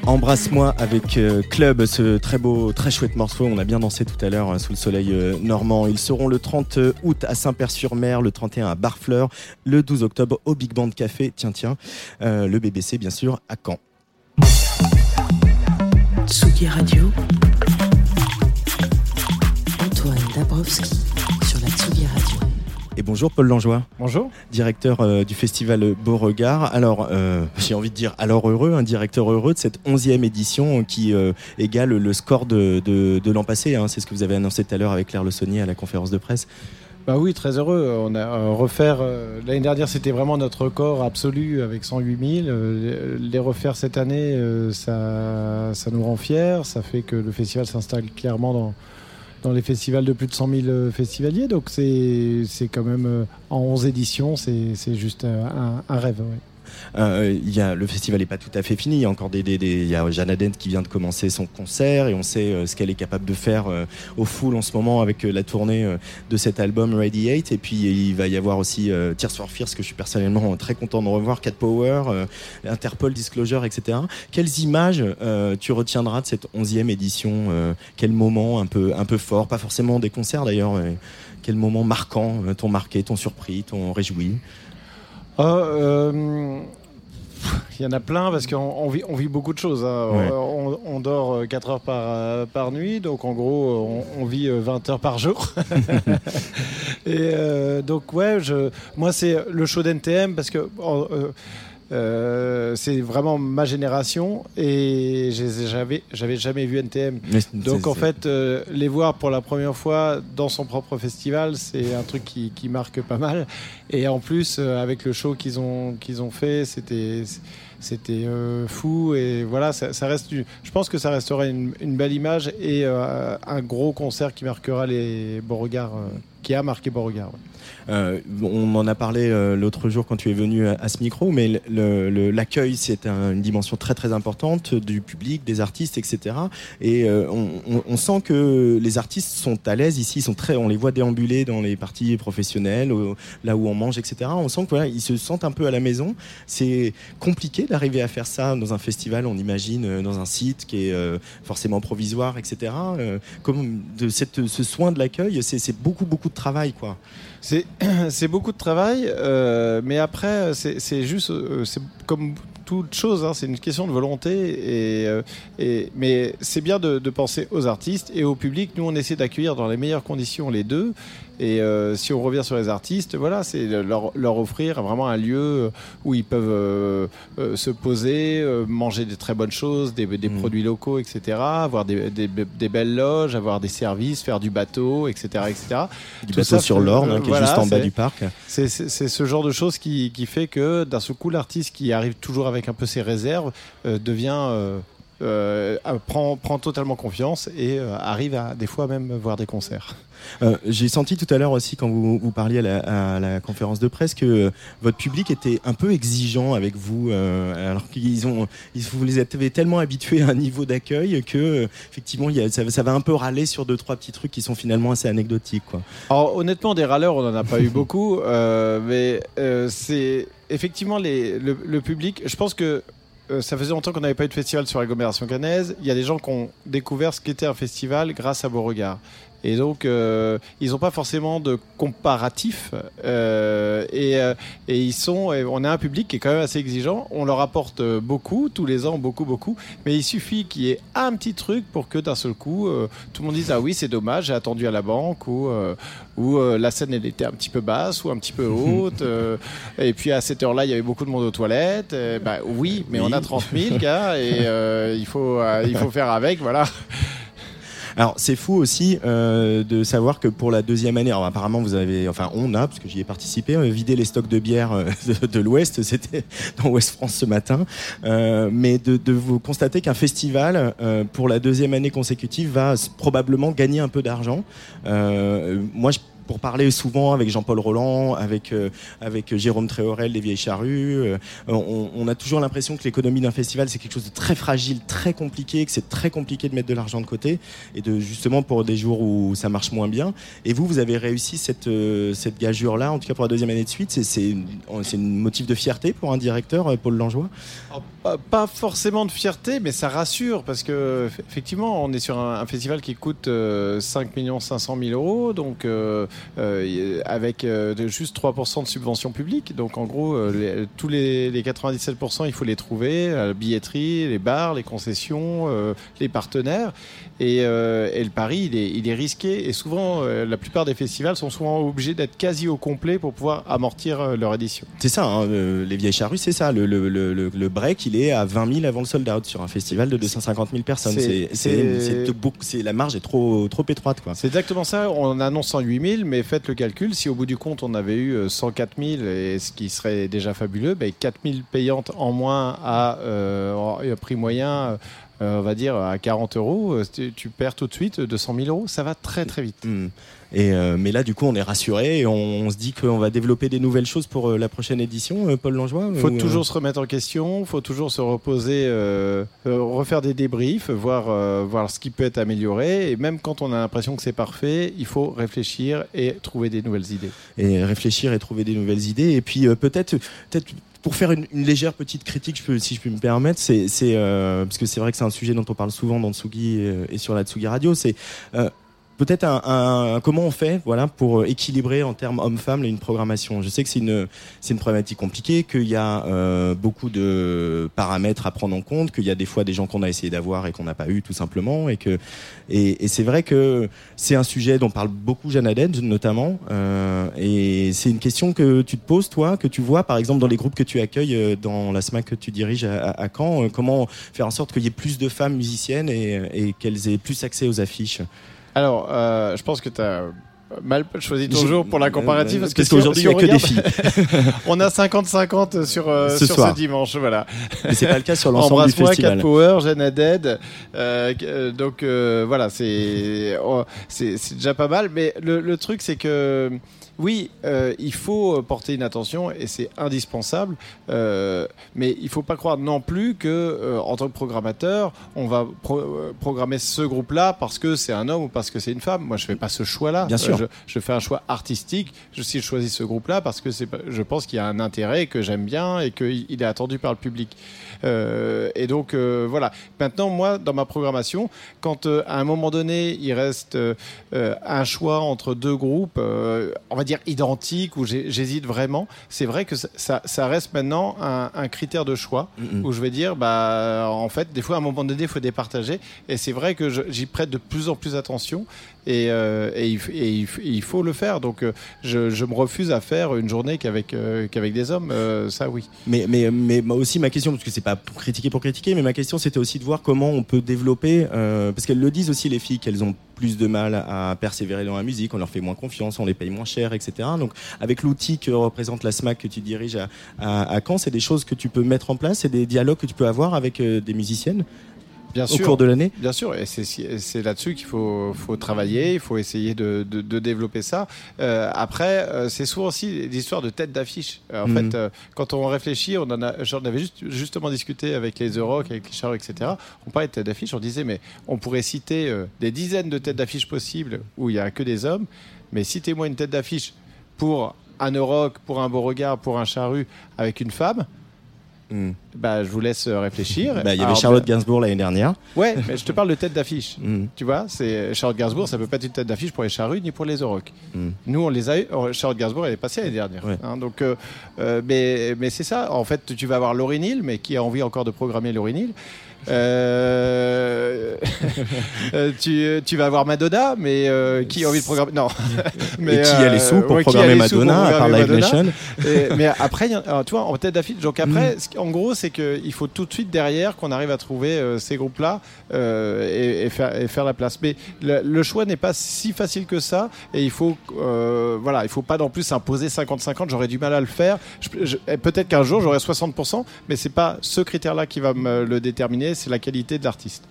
Embrasse-moi avec euh, Club, ce très beau, très chouette morceau. On a bien dansé tout à l'heure euh, sous le soleil euh, normand. Ils seront le 30 août à Saint-Père-sur-Mer, le 31 à Barfleur, le 12 octobre au Big Band Café, tiens tiens, le BBC bien sûr à Caen. Tsugi Radio. Antoine Dabrowski Et bonjour Paul Langeois, Bonjour. directeur euh, du festival Beauregard. Alors, euh, j'ai envie de dire alors heureux, un directeur heureux de cette 11e édition qui euh, égale le score de, de- de l'an passé. hein. C'est ce que vous avez annoncé tout à l'heure avec Claire Le Saunier à la conférence de presse. Bah oui, très heureux. On a refaire l'année dernière, c'était vraiment notre record absolu avec 108 000. Euh, les refaire cette année, ça, ça nous rend fiers. Ça fait que le festival s'installe clairement dans dans les festivals de plus de 100 000 euh, festivaliers. Donc c'est quand même euh, en 11 éditions, c'est juste euh, un, rêve. Euh, y a, le festival n'est pas tout à fait fini. Il y a encore des, des- des- il y a Jeanne qui vient de commencer son concert et on sait euh, ce qu'elle est capable de faire euh, au full en ce moment avec euh, la tournée euh, de cet album Radiate. Et puis il va y avoir aussi euh, Tears for Fears que je suis personnellement très content de revoir, Cat Power, euh, Interpol Disclosure, etc. Quelles images euh, tu retiendras de cette 11e édition euh, Quel moment un peu, un peu fort Pas forcément des concerts d'ailleurs. Quel moment marquant euh, t'ont marqué, t'ont surpris, t'ont réjoui? Ah, euh, Il y en a plein parce qu'on on vit, on vit beaucoup de choses. hein. Ouais. On, on dort 4 heures par, euh, par nuit, donc en gros, on, on vit euh, 20 heures par jour. Et euh, donc, ouais, je, moi, c'est le show d'NTM parce que euh, euh, c'est vraiment ma génération et j'avais j'avais jamais vu NTM. Donc en fait, euh, les voir pour la première fois dans son propre festival, c'est un truc qui, qui marque pas mal. Et en plus, euh, avec le show qu'ils ont qu'ils ont fait, c'était c'était euh, fou. Et voilà, ça, reste. Je pense que ça restera une, belle image et euh, un gros concert qui marquera les Beauregard, euh, qui a marqué Beauregard. ouais. Euh, on en a parlé l'autre jour quand tu es venu à, ce micro, mais l'accueil, c'est un- une dimension très très importante du public, des artistes, etc. Et on, sent que les artistes sont à l'aise ici, ils sont très, on les voit déambuler dans les parties professionnelles, là où on mange, etc. On sent que voilà, ils se sentent un peu à la maison. C'est compliqué d'arriver à faire ça dans un festival, on imagine, euh, dans un site qui est euh, forcément provisoire, etc. Euh, comme de cette, ce soin de l'accueil, c'est beaucoup beaucoup de travail, quoi. C'est beaucoup de travail, mais après, c'est juste, c'est comme toute chose, hein, c'est une question de volonté. Et, et, mais c'est bien de, de penser aux artistes et au public. Nous, on essaie d'accueillir dans les meilleures conditions les deux. Et euh, si on revient sur les artistes, voilà, c'est leur, leur offrir vraiment un lieu où ils peuvent euh, euh, se poser, manger des très bonnes choses, des, des Mhm. produits locaux, etc. Avoir des, des- des belles loges, avoir des services, faire du bateau, etc., etc. Du Tout bateau ça sur l'Orne, hein, qui est juste en bas du parc. c'est ce genre de choses qui, qui fait que d'un seul coup, l'artiste qui arrive toujours avec un peu ses réserves euh, devient. euh, prend, prend totalement confiance et euh, arrive à des fois même voir des concerts. Euh, J'ai senti tout à l'heure aussi quand vous, vous parliez à la, à la conférence de presse que euh, votre public était un peu exigeant avec vous, euh, alors qu'ils ont, ils, vous les avez tellement habitués à un niveau d'accueil que euh, effectivement il y a, ça, ça va un peu râler sur deux trois petits trucs qui sont finalement assez anecdotiques. Quoi. Alors honnêtement, des râleurs, on n'en a pas eu beaucoup, euh, mais euh, c'est effectivement les, le, le public. Je pense que euh, ça faisait longtemps qu'on n'avait pas eu de festival sur l'agglomération cannaise. Il y a des gens qui ont découvert ce qu'était un festival grâce à Beauregard. Et donc, euh, ils n'ont pas forcément de comparatif. euh, et, euh, et ils sont, et on a un public qui est quand même assez exigeant. On leur apporte euh, beaucoup, tous les ans, beaucoup, beaucoup. Mais il suffit qu'il y ait un petit truc pour que d'un seul coup, euh, tout le monde dise Ah oui, c'est dommage, j'ai attendu à la banque, ou, euh, ou euh, la scène elle était un petit peu basse, ou un petit peu haute. euh, et puis à cette heure-là, il y avait beaucoup de monde aux toilettes. Euh, bah, oui, mais Oui. on a 30 000 gars, et euh, il, faut, il faut faire avec, voilà. Alors c'est fou aussi euh, de savoir que pour la deuxième année, alors apparemment vous avez, enfin on a, parce que j'y ai participé, euh, vidé les stocks de bière euh, de, l'Ouest, c'était dans Ouest France ce matin, Euh, mais de, de vous constater qu'un festival euh, pour la deuxième année consécutive va probablement gagner un peu d'argent. Moi je pour parler souvent avec Jean-Paul Roland, avec, euh, avec Jérôme Tréorel des Vieilles Charrues. euh, on, a toujours l'impression que l'économie d'un festival, c'est quelque chose de très fragile, très compliqué, que c'est très compliqué de mettre de l'argent de côté, et de justement pour des jours où ça marche moins bien. Et vous, vous avez réussi cette, euh, cette gageure-là, en tout cas pour la deuxième année de suite. C'est- un motif de fierté pour un directeur, euh, Paul Langeois Alors, pas, forcément de fierté, mais ça rassure parce que eff- effectivement, on est sur un, un festival qui coûte euh, 5 500 000 euros, donc avec euh, juste 3% de subvention publique. Donc en gros, euh, les- tous les, les 97%, il faut les trouver la billetterie, les bars, les concessions, euh, les partenaires. Et, euh, et le pari, il est, il est risqué. Et souvent, euh, la plupart des festivals sont souvent obligés d'être quasi au complet pour pouvoir amortir euh, leur édition. C'est ça, hein, le- les vieilles charrues, c'est ça. Le, le, le, le- le break, il est à 20 000 avant le sold out sur un festival de 250 000 personnes. C'est- la marge est trop, trop étroite. C'est exactement ça. On annonce 108 000, mais faites le calcul. Si au bout du compte, on avait eu euh, 104 000, et ce qui serait déjà fabuleux, ben 4 000 payantes en moins à euh, prix moyen, euh, on va dire à 40 euros, euh, tu, perds tout de suite 200 000 euros. Ça va très très vite. Hmm. Et euh, mais là, du coup, on est rassuré et on, on se dit qu'on va développer des nouvelles choses pour euh, la prochaine édition, euh, Paul Langeois Il faut ou, toujours se remettre en question, il faut toujours se reposer, refaire des débriefs, voir, voir ce qui peut être amélioré. Et même quand on a l'impression que c'est parfait, il faut réfléchir et trouver des nouvelles idées. et réfléchir et trouver des nouvelles idées. Et puis peut-être, peut-être pour faire une, une légère petite critique, je peux, si je peux me permettre, c'est, c'est euh, parce que c'est vrai que c'est un sujet dont on parle souvent dans Tsugi et, et sur la Tsugi Radio, c'est euh, peut-être un, un- comment on fait voilà pour équilibrer en termes homme-femme une programmation. Je sais que c'est une c'est une problématique compliquée, qu'il y a euh, beaucoup de paramètres à prendre en compte, qu'il y a des fois des gens qu'on a essayé d'avoir et qu'on n'a pas eu tout simplement, et que et, et c'est vrai que c'est un sujet dont parle beaucoup Haddad notamment, euh, et c'est une question que tu te poses toi, que tu vois par exemple dans les groupes que tu accueilles euh, dans la SMAC que tu diriges à, à- à Caen, euh, comment faire en sorte qu'il y ait plus de femmes musiciennes et, et qu'elles aient plus accès aux affiches? Alors, euh, je pense que tu as mal choisi ton jour pour la comparative parce, Parce qu'aujourd'hui, il y a si que des regarde- on a 50-50 sur, euh, Ce sur ce dimanche, voilà. Mais c'est pas le cas sur l'ensemble du Embrasse-moi, festival. Cat Power, Jeanne Dead. Euh, euh, donc euh, voilà, c'est oh, c'est c'est déjà pas mal. Mais le, le truc, c'est que oui, euh, il faut porter une attention et c'est indispensable. Euh, mais il faut pas croire non plus que euh, en tant que programmateur, on va pro- euh, programmer ce groupe-là parce que c'est un homme ou parce que c'est une femme. Moi, je fais pas ce choix-là. Bien sûr. Euh, je, je fais un choix artistique. Je, si je choisis ce groupe-là parce que je pense qu'il y a un intérêt que j'aime bien et qu'il il est attendu par le public. Euh, et donc euh, voilà. Maintenant, moi, dans ma programmation, quand euh, à un moment donné, il reste un choix entre deux groupes, on va dire identiques, où j'hésite vraiment, c'est vrai que ça, reste maintenant un, un critère de choix Mhm. où je vais dire, bah, en fait, des fois, à un moment donné, il faut départager. Et c'est vrai que j'y prête de plus en plus attention. Et, euh, et il, f- et il f- et il faut le faire. Donc, je, je me refuse à faire une journée qu'avec euh, qu'avec des hommes. Euh, ça, oui. Mais, mais, mais moi aussi, ma question, parce que c'est pas pour critiquer pour critiquer, mais ma question c'était aussi de voir comment on peut développer, euh, parce qu'elles le disent aussi les filles, qu'elles ont plus de mal à persévérer dans la musique, on leur fait moins confiance, on les paye moins cher, etc. Donc avec l'outil que représente la SMAC que tu diriges à Caen, c'est des choses que tu peux mettre en place, c'est des dialogues que tu peux avoir avec euh, des musiciennes? Bien au sûr. cours de l'année. Bien sûr, et c'est là-dessus qu'il faut, faut travailler, il faut essayer de, de- de développer ça. Euh, après, euh, c'est souvent aussi l'histoire de tête d'affiche. Euh, En Mhm. fait, euh, quand on réfléchit, on en a, j'en avais juste, justement discuté avec les Euroc, avec les Charles, etc. On parlait de tête d'affiche, on disait, mais on pourrait citer des dizaines de têtes d'affiche possibles où il n'y a que des hommes, mais citez-moi une tête d'affiche pour un Euroc, pour un Beauregard, pour un Charru avec une femme. Mm. Bah, je vous laisse euh, réfléchir. Bah, il y avait Alors, Charlotte Gainsbourg l'année dernière. Ouais, mais je te parle de tête d'affiche. Mm. Tu vois, c'est Charlotte Gainsbourg, ça peut pas être une tête d'affiche pour les charrues ni pour les Orocs. Mm. Nous, on les a eu. Charlotte Gainsbourg, elle est passée l'année dernière. Ouais. hein, donc, euh, euh, mais, mais c'est ça. En fait, tu vas avoir Laurie Neal, mais qui a envie encore de programmer Laurie Neal. Euh, euh, tu, tu vas avoir Madonna, mais euh, qui a envie de programmer? Non. Et qui a les sous pour ouais, programmer sous pour Madonna, à part programmer Live Madonna? Nation? Et- mais après, alors, tu vois, en tête d'affiche. Donc après, Mm. en gros, c'est qu'il faut tout de suite derrière qu'on arrive à trouver ces groupes-là et, et faire, et faire la place. Mais le, le choix n'est pas si facile que ça. Et il faut, voilà, il faut pas non plus s'imposer 50-50. J'aurais du mal à le faire. Peut-être qu'un jour j'aurai 60%, mais c'est pas ce critère-là qui va me le déterminer. C'est la qualité de l'artiste.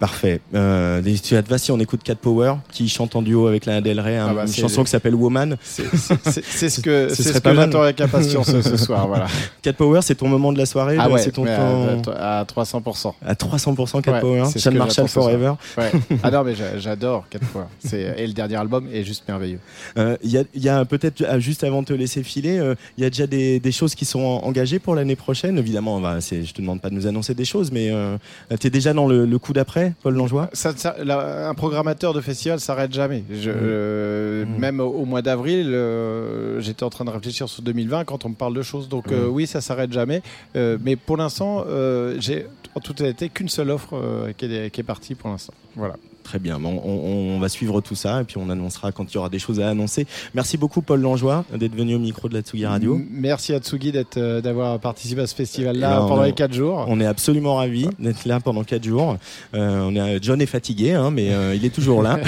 Parfait. Euh, vas si on écoute Cat Power qui chante en duo avec Lana Del Rey, un- Ah bah, une chanson qui s'appelle Woman. C'est ce que, Ce c'est serait ce pas que j'attends avec impatience ce, ce soir. Voilà. Cat Power, c'est ton moment de la soirée. Ah ouais, c'est ton temps à, à 300%. à 300% Cat Ouais, Power. c'est ce Sean Marshall ce. Forever. Ouais. Ah non, mais j'a- j'adore quatre fois. C'est et le dernier album est juste merveilleux. Euh, Il y a, y a peut-être ah, juste avant de te laisser filer, euh, il y a déjà des, des choses qui sont en- engagées pour l'année prochaine. Évidemment, c'est- je te demande pas de nous annoncer des choses, mais euh, tu es déjà dans le, le coup d'après, Paul Langeois. Ça- ça- la- un programmateur de festival s'arrête jamais. Je- Mm. euh, Mm. Même au, au mois d'avril, euh, j'étais en train de réfléchir sur 2020 quand on me parle de choses. Donc euh, Mm. oui, ça s'arrête jamais. Euh, mais pour l'instant, euh, j'ai en toute honnêteté qu'une seule offre euh, qui, est, qui est partie pour l'instant. Voilà. Très bien, on, on- on va suivre tout ça et puis on annoncera quand il y aura des choses à annoncer. Merci beaucoup Paul Langeois d'être venu au micro de la Tsugi Radio. Merci à Tsugi euh, d'avoir participé à ce festival-là là, pendant on- les 4 jours. On est absolument ravis d'être là pendant 4 jours. Euh, on est, John est fatigué, hein, mais euh, il est toujours là.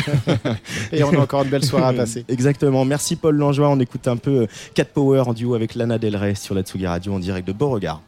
Et on a encore une belle soirée à passer. Exactement. Merci Paul Langeois. On écoute un peu Cat Power en duo avec Lana Del Rey sur la Tsugi Radio en direct de Beauregard.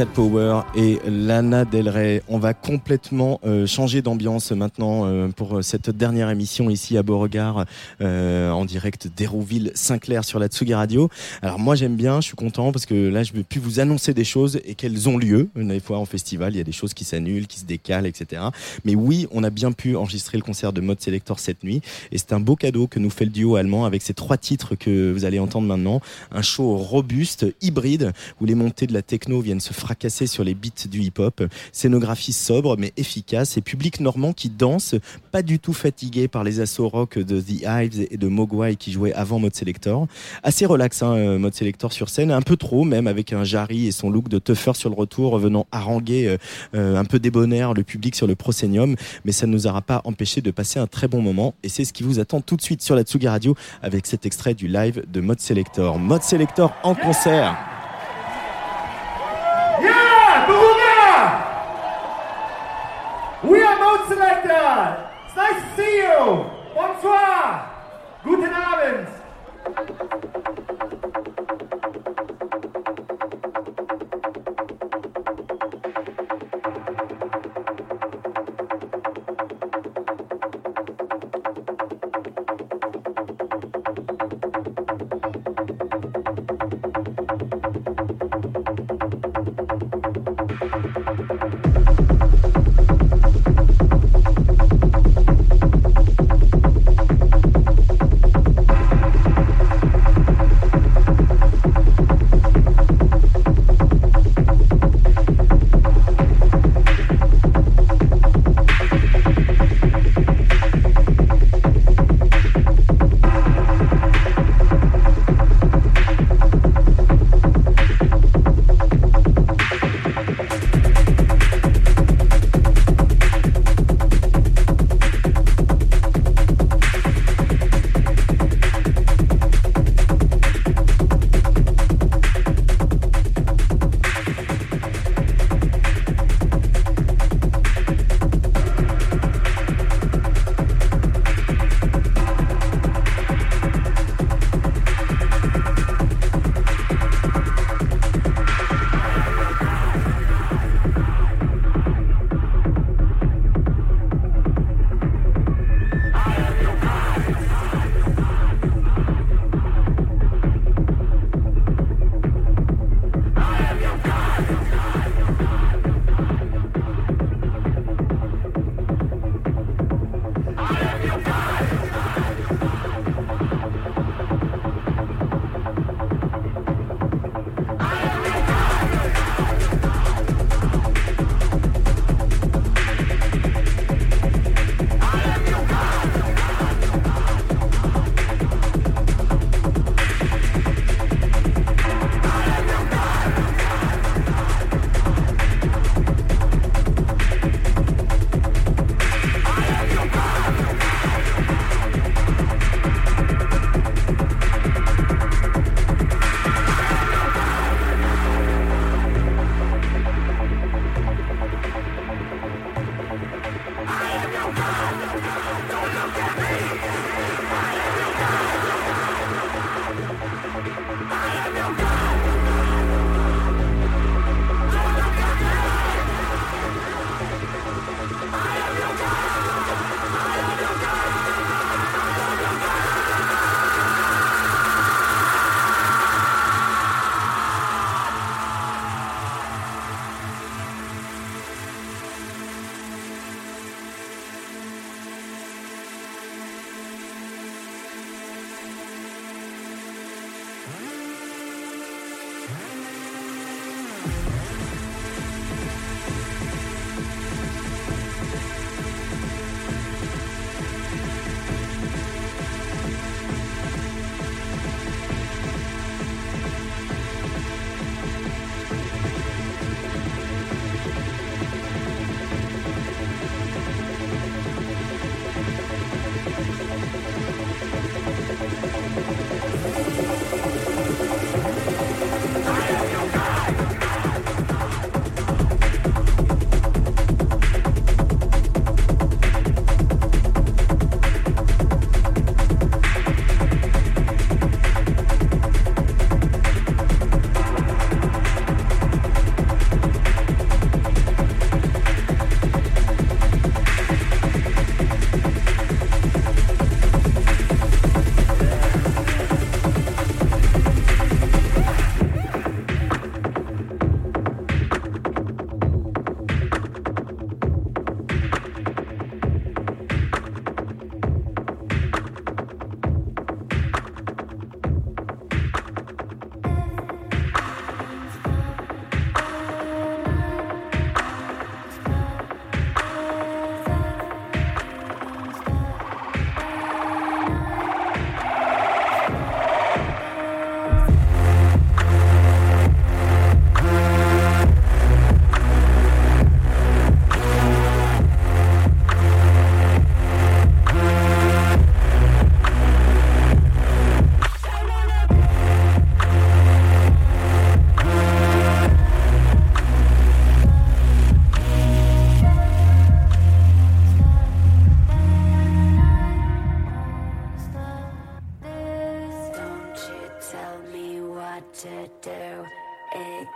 Cat Power et Lana Del Rey. On va complètement euh, changer d'ambiance maintenant euh, pour cette dernière émission ici à Beauregard euh, en direct d'Hérouville Saint-Clair sur la Tsugi Radio. Alors moi j'aime bien, je suis content parce que là je vais plus vous annoncer des choses et qu'elles ont lieu. Des fois en festival il y a des choses qui s'annulent, qui se décalent, etc. Mais oui, on a bien pu enregistrer le concert de Mode Selector cette nuit et c'est un beau cadeau que nous fait le duo allemand avec ces trois titres que vous allez entendre maintenant. Un show robuste, hybride, où les montées de la techno viennent se fracasser sur les beats du hip-hop. Scénographie sobre mais efficace et public normand qui danse, pas du tout fatigué par les assauts rock de The Hives et de Mogwai qui jouaient avant Mode Selector. Assez relax, hein, euh, Mode Selector sur scène, un peu trop même avec un Jarry et son look de tougher sur le retour venant haranguer euh, euh, un peu débonnaire le public sur le proscenium, mais ça ne nous aura pas empêché de passer un très bon moment et c'est ce qui vous attend tout de suite sur la Tsugi Radio avec cet extrait du live de Mode Selector. Mode Selector en concert. Bonsoir. Guten Abend.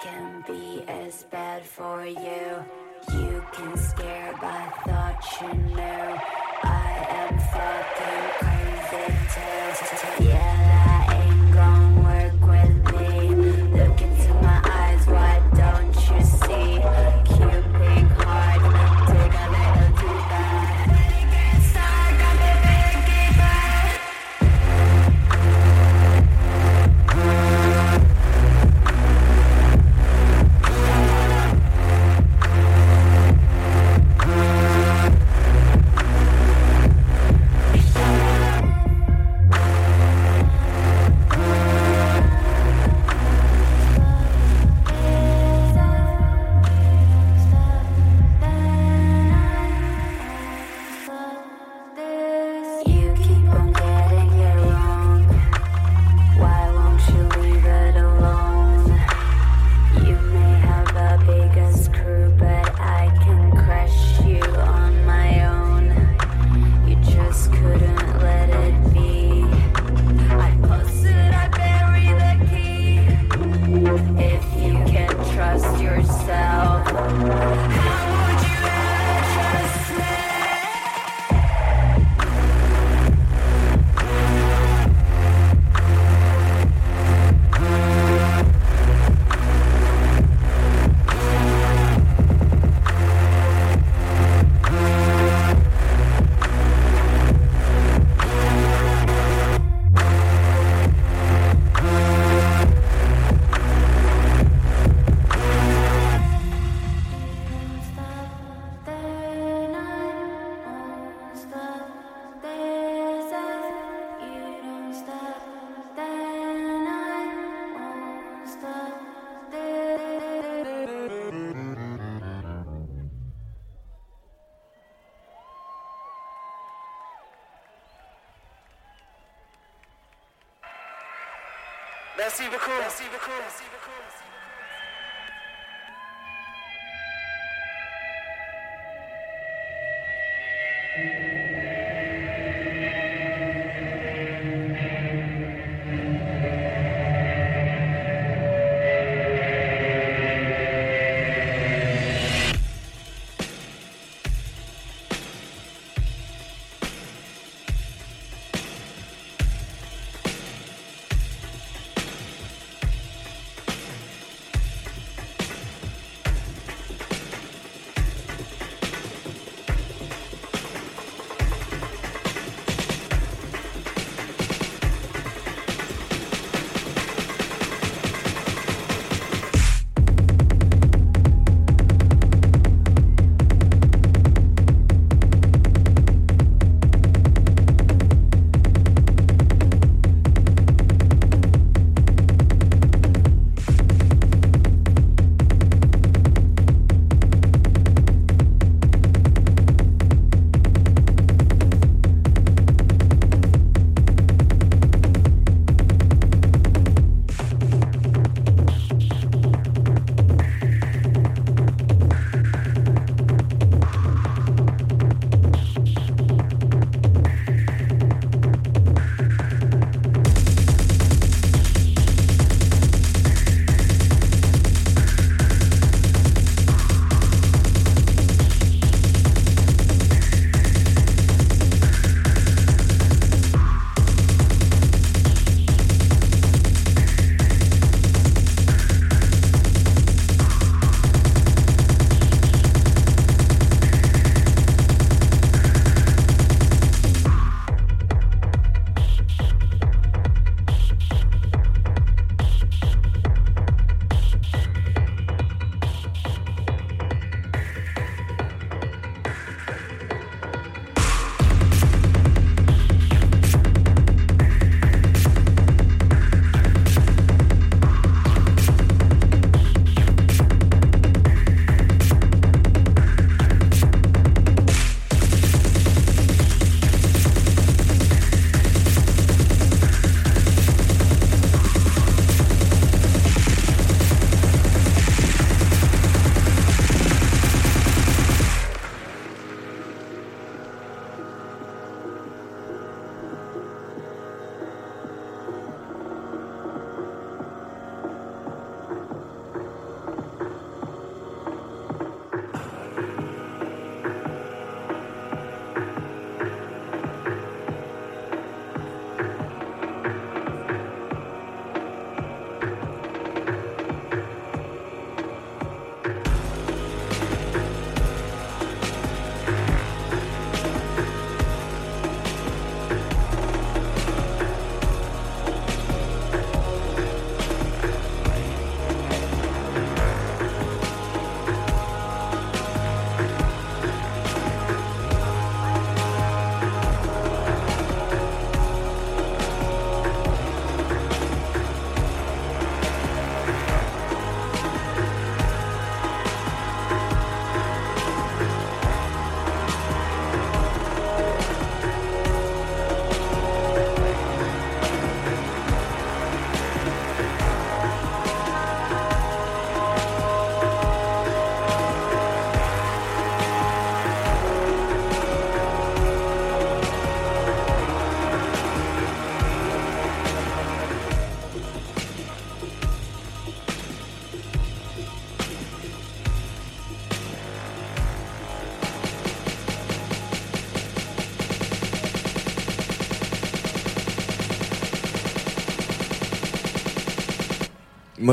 can be as bad for you. You can scare by thought you knew.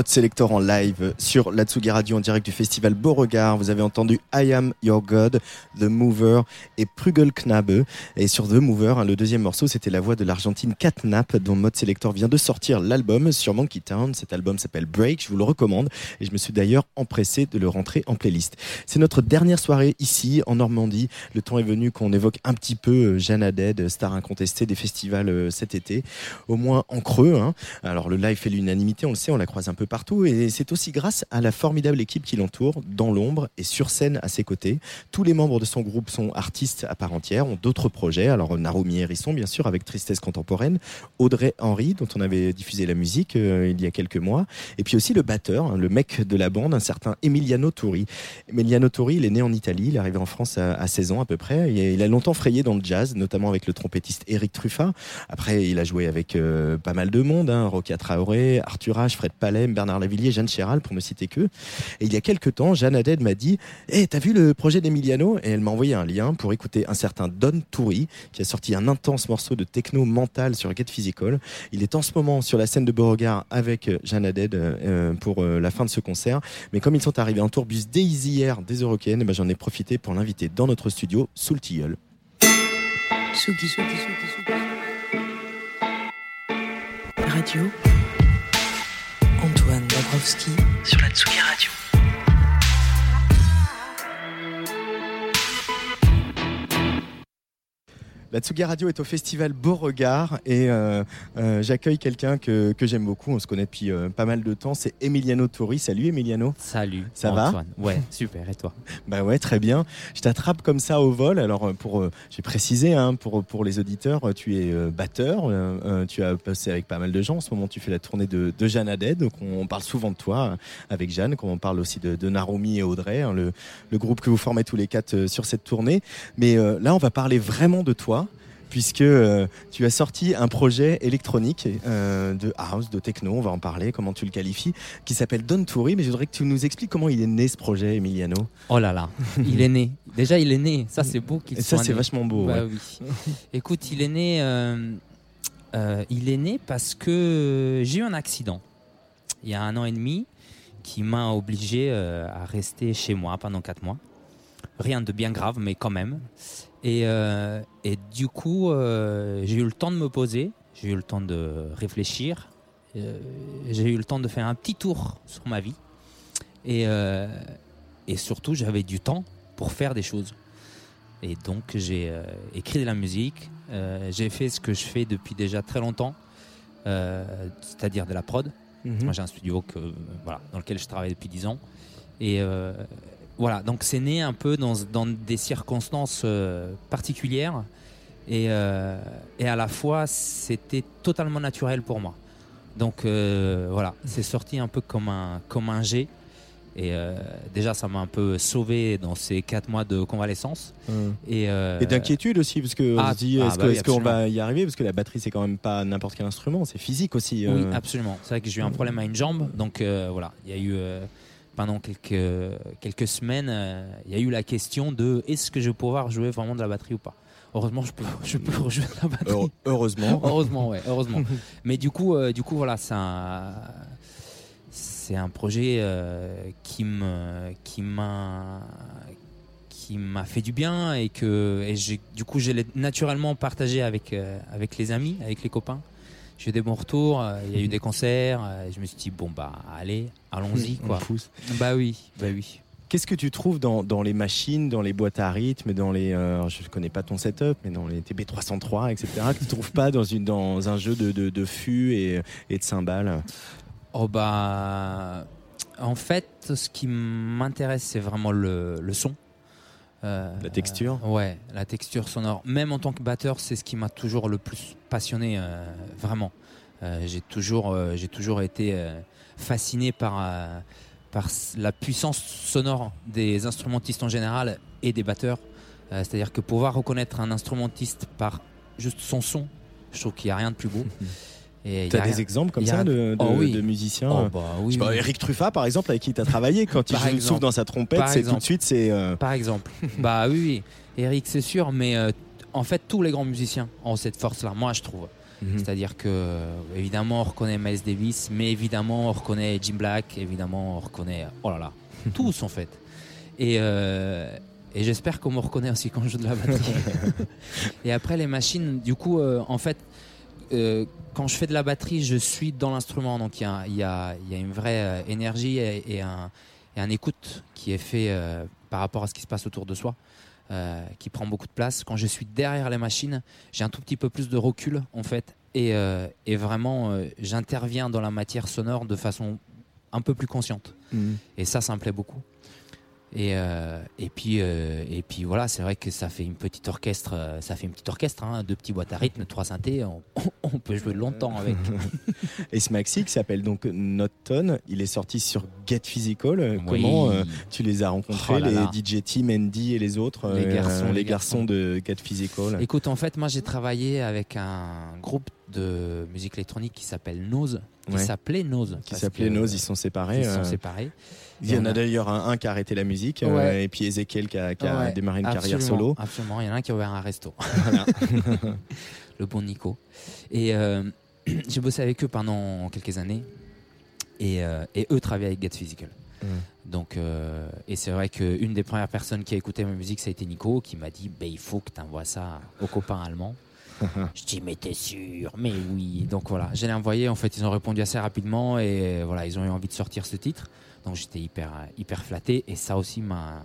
Mode Selector en live sur la Tsugi Radio en direct du festival Beauregard. Vous avez entendu I Am Your God, The Mover et Prugelknabe. Et sur The Mover, hein, le deuxième morceau, c'était la voix de l'Argentine Catnap, dont Mode Selector vient de sortir l'album sur Monkey Town. Cet album s'appelle Break, je vous le recommande. Et je me suis d'ailleurs empressé de le rentrer en playlist. C'est notre dernière soirée ici, en Normandie. Le temps est venu qu'on évoque un petit peu euh, Jeanne Haddad, star incontestée des festivals euh, cet été. Au moins en creux. hein. Alors le live fait l'unanimité, on le sait, on la croise un peu partout. Et c'est aussi grâce à la formidable équipe qui l'entoure, dans l'ombre et sur scène à ses côtés. Tous les membres de son groupe sont artistes à part entière, ont d'autres projets. Alors Narumi Hérisson, bien sûr, avec Tristesse Contemporaine. Audrey Henry, dont on avait diffusé la musique euh, il y a quelques mois. Et puis aussi le batteur, hein, le mec de la bande, un certain Emiliano Turi. Emiliano Turi, il est né en Italie, il est arrivé en France à, à 16 ans à peu près. Il a longtemps frayé dans le jazz, notamment avec le trompettiste Eric Truffat. Après, il a joué avec euh, pas mal de monde, hein, Rokia Traoré, Arthur H, Fred Bernard Lavillier, Jeanne Chéral, pour ne citer que. Et il y a quelques temps, Jeanne Haddad m'a dit Hé, t'as vu le projet d'Emiliano? Et elle m'a envoyé un lien pour écouter un certain Don Turi, qui a sorti un intense morceau de techno mental sur Get Physical. Il est en ce moment sur la scène de Beauregard avec euh, Jeanne Haddad euh, pour euh, la fin de ce concert. Mais comme ils sont arrivés en tourbus dès hier des Eurocaines, eh ben, j'en ai profité pour l'inviter dans notre studio sous le tilleul. Radio. Sur la Tsugi Radio. La Tsugi Radio est au festival Beauregard et euh, euh, j'accueille quelqu'un que, que j'aime beaucoup. On se connaît depuis euh, pas mal de temps. C'est Emiliano Tori. Salut Emiliano. Salut. Ça va Antoine. Ouais, super. Et toi? Bah ouais, très bien. Je t'attrape comme ça au vol. Alors euh, pour, j'ai précisé hein, pour pour les auditeurs, tu es batteur. tu as passé avec pas mal de gens. En ce moment, tu fais la tournée de, de Jeanne Haddad. Donc on, parle souvent de toi avec Jeanne, comme on parle aussi de, de Narumi et Audrey, hein, le, le groupe que vous formez tous les quatre sur cette tournée. Mais là, on va parler vraiment de toi puisque euh, tu as sorti un projet électronique euh, de house, de techno, on va en parler, comment tu le qualifies, qui s'appelle Don Toury. Mais je voudrais que tu nous expliques comment il est né ce projet, Emiliano. Oh là là, il est né. Déjà, il est né. Ça, c'est beau qu'il Et ça, soit c'est vachement beau, Bah ouais. oui. Écoute, il est né. euh, il est né parce que j'ai eu un accident il y a un an et demi qui m'a obligé à rester chez moi pendant quatre mois. Rien de bien grave, mais quand même. Et, euh, et du coup, euh, j'ai eu le temps de me poser, j'ai eu le temps de réfléchir, euh, j'ai eu le temps de faire un petit tour sur ma vie. Et, et surtout, j'avais du temps pour faire des choses. Et donc, j'ai écrit de la musique, j'ai fait ce que je fais depuis déjà très longtemps, c'est-à-dire de la prod. Mhm. Moi, j'ai un studio que, voilà, dans lequel je travaille depuis 10 ans. Et euh, voilà, donc c'est né un peu dans, dans des circonstances euh, particulières. Et, euh, et à la fois, c'était totalement naturel pour moi. Donc euh, voilà, c'est sorti un peu comme un, comme un jet. Et déjà, ça m'a un peu sauvé dans ces 4 mois de convalescence. Mhm. Et, Et d'inquiétude aussi, parce que on ah, se dit, ah, est-ce bah oui, est-ce qu'on va y arriver? Parce que la batterie, c'est quand même pas n'importe quel instrument, c'est physique aussi. Oui, absolument. C'est vrai que j'ai eu un problème à une jambe. Donc voilà, il y a eu, pendant quelques, quelques semaines, euh, il y a eu la question de est-ce que je vais pouvoir jouer vraiment de la batterie ou pas? Heureusement, je peux, je peux rejouer de la batterie. Heure- heureusement. heureusement, ouais, heureusement. Mais du coup, euh, du coup voilà, c'est un, c'est un projet euh, qui me, qui m'a, qui m'a fait du bien et que, et j'ai, du coup, j'ai naturellement partagé avec, avec les amis, avec les copains. J'ai eu des bons retours, il y a eu des concerts. euh, je me suis dit bon bah allez, allons-y On quoi. Bah oui, bah oui. Qu'est-ce que tu trouves dans, dans les machines, dans les boîtes à rythme, dans les, euh, je ne connais pas ton setup, mais dans les TB303, etc., que tu ne trouves pas dans, une, dans un jeu de, de, de fût et, et de cymbales? Oh bah, en fait, ce qui m'intéresse, c'est vraiment le, le son. Euh, La texture? Euh, Ouais, la texture sonore. Même en tant que batteur, c'est ce qui m'a toujours le plus passionné, euh, vraiment. J'ai toujours, j'ai toujours été fasciné par, euh, par la puissance sonore des instrumentistes en général et des batteurs. Euh, C'est-à-dire que pouvoir reconnaître un instrumentiste par juste son son, je trouve qu'il n'y a rien de plus beau. Et il Tu y as a des rien- exemples comme ça de, de- Oh oui. de musiciens Oh euh, bah oui. Eric Truffat, par exemple, avec qui tu as travaillé, quand il exemple. souffle dans sa trompette, c'est tout de suite, c'est. euh, Par exemple. bah oui, oui. Eric, c'est sûr, mais euh, en fait, tous les grands musiciens ont cette force-là, moi je trouve. Mhm. C'est-à-dire que, euh, évidemment, on reconnaît Miles Davis, mais évidemment, on reconnaît Jim Black, évidemment, on reconnaît, oh là là, tous en fait. Et, euh, et j'espère qu'on me reconnaît aussi quand je joue de la batterie. et après, les machines, du coup, euh, en fait, euh, quand je fais de la batterie, je suis dans l'instrument, donc il y a, y y une vraie euh, énergie et, et un, et un écoute qui est fait euh, par rapport à ce qui se passe autour de soi, euh, qui prend beaucoup de place. Quand je suis derrière les machines, j'ai un tout petit peu plus de recul en fait, et, euh, et vraiment, euh, j'interviens dans la matière sonore de façon un peu plus consciente. Mhm. Et ça, ça me plaît beaucoup. Et, euh, et puis euh, et puis voilà, c'est vrai que ça fait une petite orchestre, euh, ça fait une petite orchestre, hein, deux petits boîtes à rythme, trois synthés, on, on peut jouer longtemps avec. Et ce maxi qui s'appelle donc Not Tone, il est sorti sur Get Physical. Oui. Comment euh, tu les as rencontrés, Oh là les. DJ Team, Andy et les autres, Les garçons, les les garçons de Get Physical Écoute, en fait, moi j'ai travaillé avec un groupe de musique électronique qui s'appelle Nose, qui Ouais. s'appelait Nose. Qui s'appelait Nose, ils sont séparés. Ils sont euh, séparés. Il y en a a- d'ailleurs un, un qui a arrêté la musique, euh, et puis Ezekiel qui a, qui a Ouais, démarré une carrière solo. Absolument, il y en a un qui a ouvert un resto. Voilà. le bon Nico. Et euh, j'ai bossé avec eux pendant quelques années. Et, euh, et eux travaillaient avec Get Physical. Donc, euh, et c'est vrai qu'une des premières personnes qui a écouté ma musique, ça a été Nico, qui m'a dit bah, il faut que tu envoies ça aux copains allemands. Je dis mais t'es sûr? Mais oui. Donc voilà, je l'ai envoyé. En fait, ils ont répondu assez rapidement et voilà, ils ont eu envie de sortir ce titre. Donc j'étais hyper hyper flatté et ça aussi m'a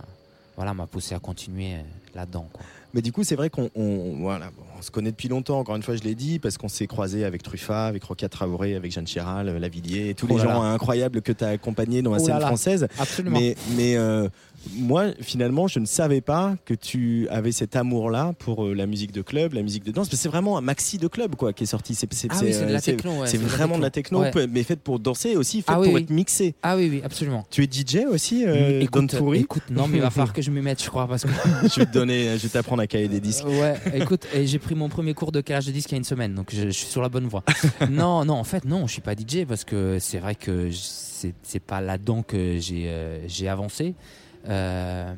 voilà m'a poussé à continuer euh, là-dedans. Mais du coup, c'est vrai qu'on on, voilà, on se connaît depuis longtemps, encore une fois, je l'ai dit, parce qu'on s'est croisé avec Truffa, avec Roca Traoré, avec Jeanne Chiral, euh, Lavillier, et tous Oh les là gens là. incroyables que tu as accompagnés dans la Oh scène là là. française. Absolument. Mais, mais euh, moi, finalement, je ne savais pas que tu avais cet amour-là pour euh, la musique de club, la musique de danse. C'est vraiment un maxi de club quoi, qui est sorti. C'est Ah oui, euh, ouais, vraiment de la techno. Ouais. mais faite pour danser et aussi faite Ah oui, pour oui. être mixée. Ah oui, oui, absolument. Tu es DJ aussi, euh, écoute, Don Toury écoute, non, mais il va falloir que je m'y mette, je crois, parce que. je vais te donner, je vais t'apprendre à caler des disques. Ouais, écoute, j'ai pris mon premier cours de calage de disque il y a une semaine, donc je, je suis sur la bonne voie. non, non, en fait, non, je suis pas DJ parce que c'est vrai que c'est pas là-dedans que j'ai euh, j'ai avancé. Euh,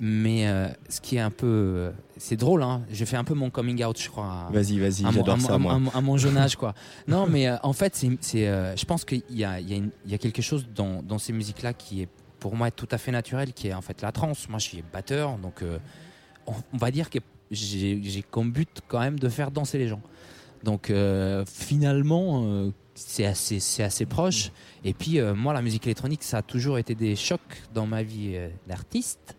mais euh, ce qui est un peu. euh, C'est drôle, hein. J'ai fait un peu mon coming out, je crois. à- Vas-y, vas-y, j'adore à mon- ça, à moi. mon- à mon jeune âge, quoi. non, mais euh, en fait, c'est, euh, je pense qu'il y a, il y, a une- il y a quelque chose dans, dans ces musiques-là qui est, pour moi, tout à fait naturel, qui est en fait la trance. Moi, je suis batteur, donc on, on va dire que j'ai, comme but quand même de faire danser les gens. Donc finalement, c'est assez, c'est assez proche. Et puis euh, moi, la musique électronique, ça a toujours été des chocs dans ma vie euh, d'artiste.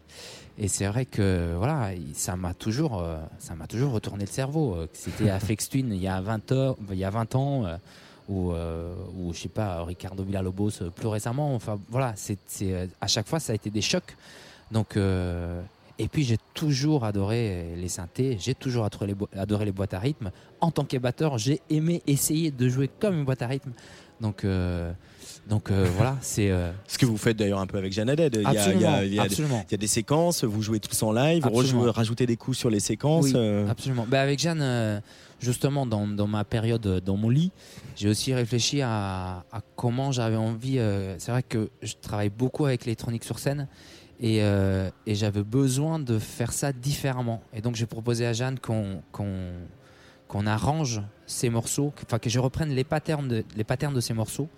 Et c'est vrai que voilà, il- ça m'a toujours, euh, ça m'a toujours retourné le cerveau. C'était à Flex Twin il y a 20 ans, il y a 20 ans ou, ou je sais pas, Ricardo Villalobos plus récemment. Enfin voilà, c'est, à chaque fois ça a été des chocs. Donc et puis j'ai toujours adoré les synthés, j'ai toujours adoré les, bo- adoré les boîtes à rythme. En tant que batteur, j'ai aimé essayer de jouer comme une boîte à rythme. Donc euh, donc euh, voilà, c'est euh, Ce que vous faites d'ailleurs un peu avec Jeanne Haddad. Il y a- il y a- Absolument, il y a des- absolument. il y a des séquences, vous jouez tous en live, vous rajoutez des coups sur les séquences. Oui, euh, absolument. Bah, avec Jeanne, euh, justement, dans, dans ma période euh, dans mon lit, j'ai aussi réfléchi à, à comment j'avais envie. euh, c'est vrai que je travaille beaucoup avec l'électronique sur scène et, euh, et j'avais besoin de faire ça différemment. Et donc, j'ai proposé à Jeanne qu'on qu'on qu'on arrange ces morceaux, que- enfin que je reprenne les patterns de, les patterns de ces morceaux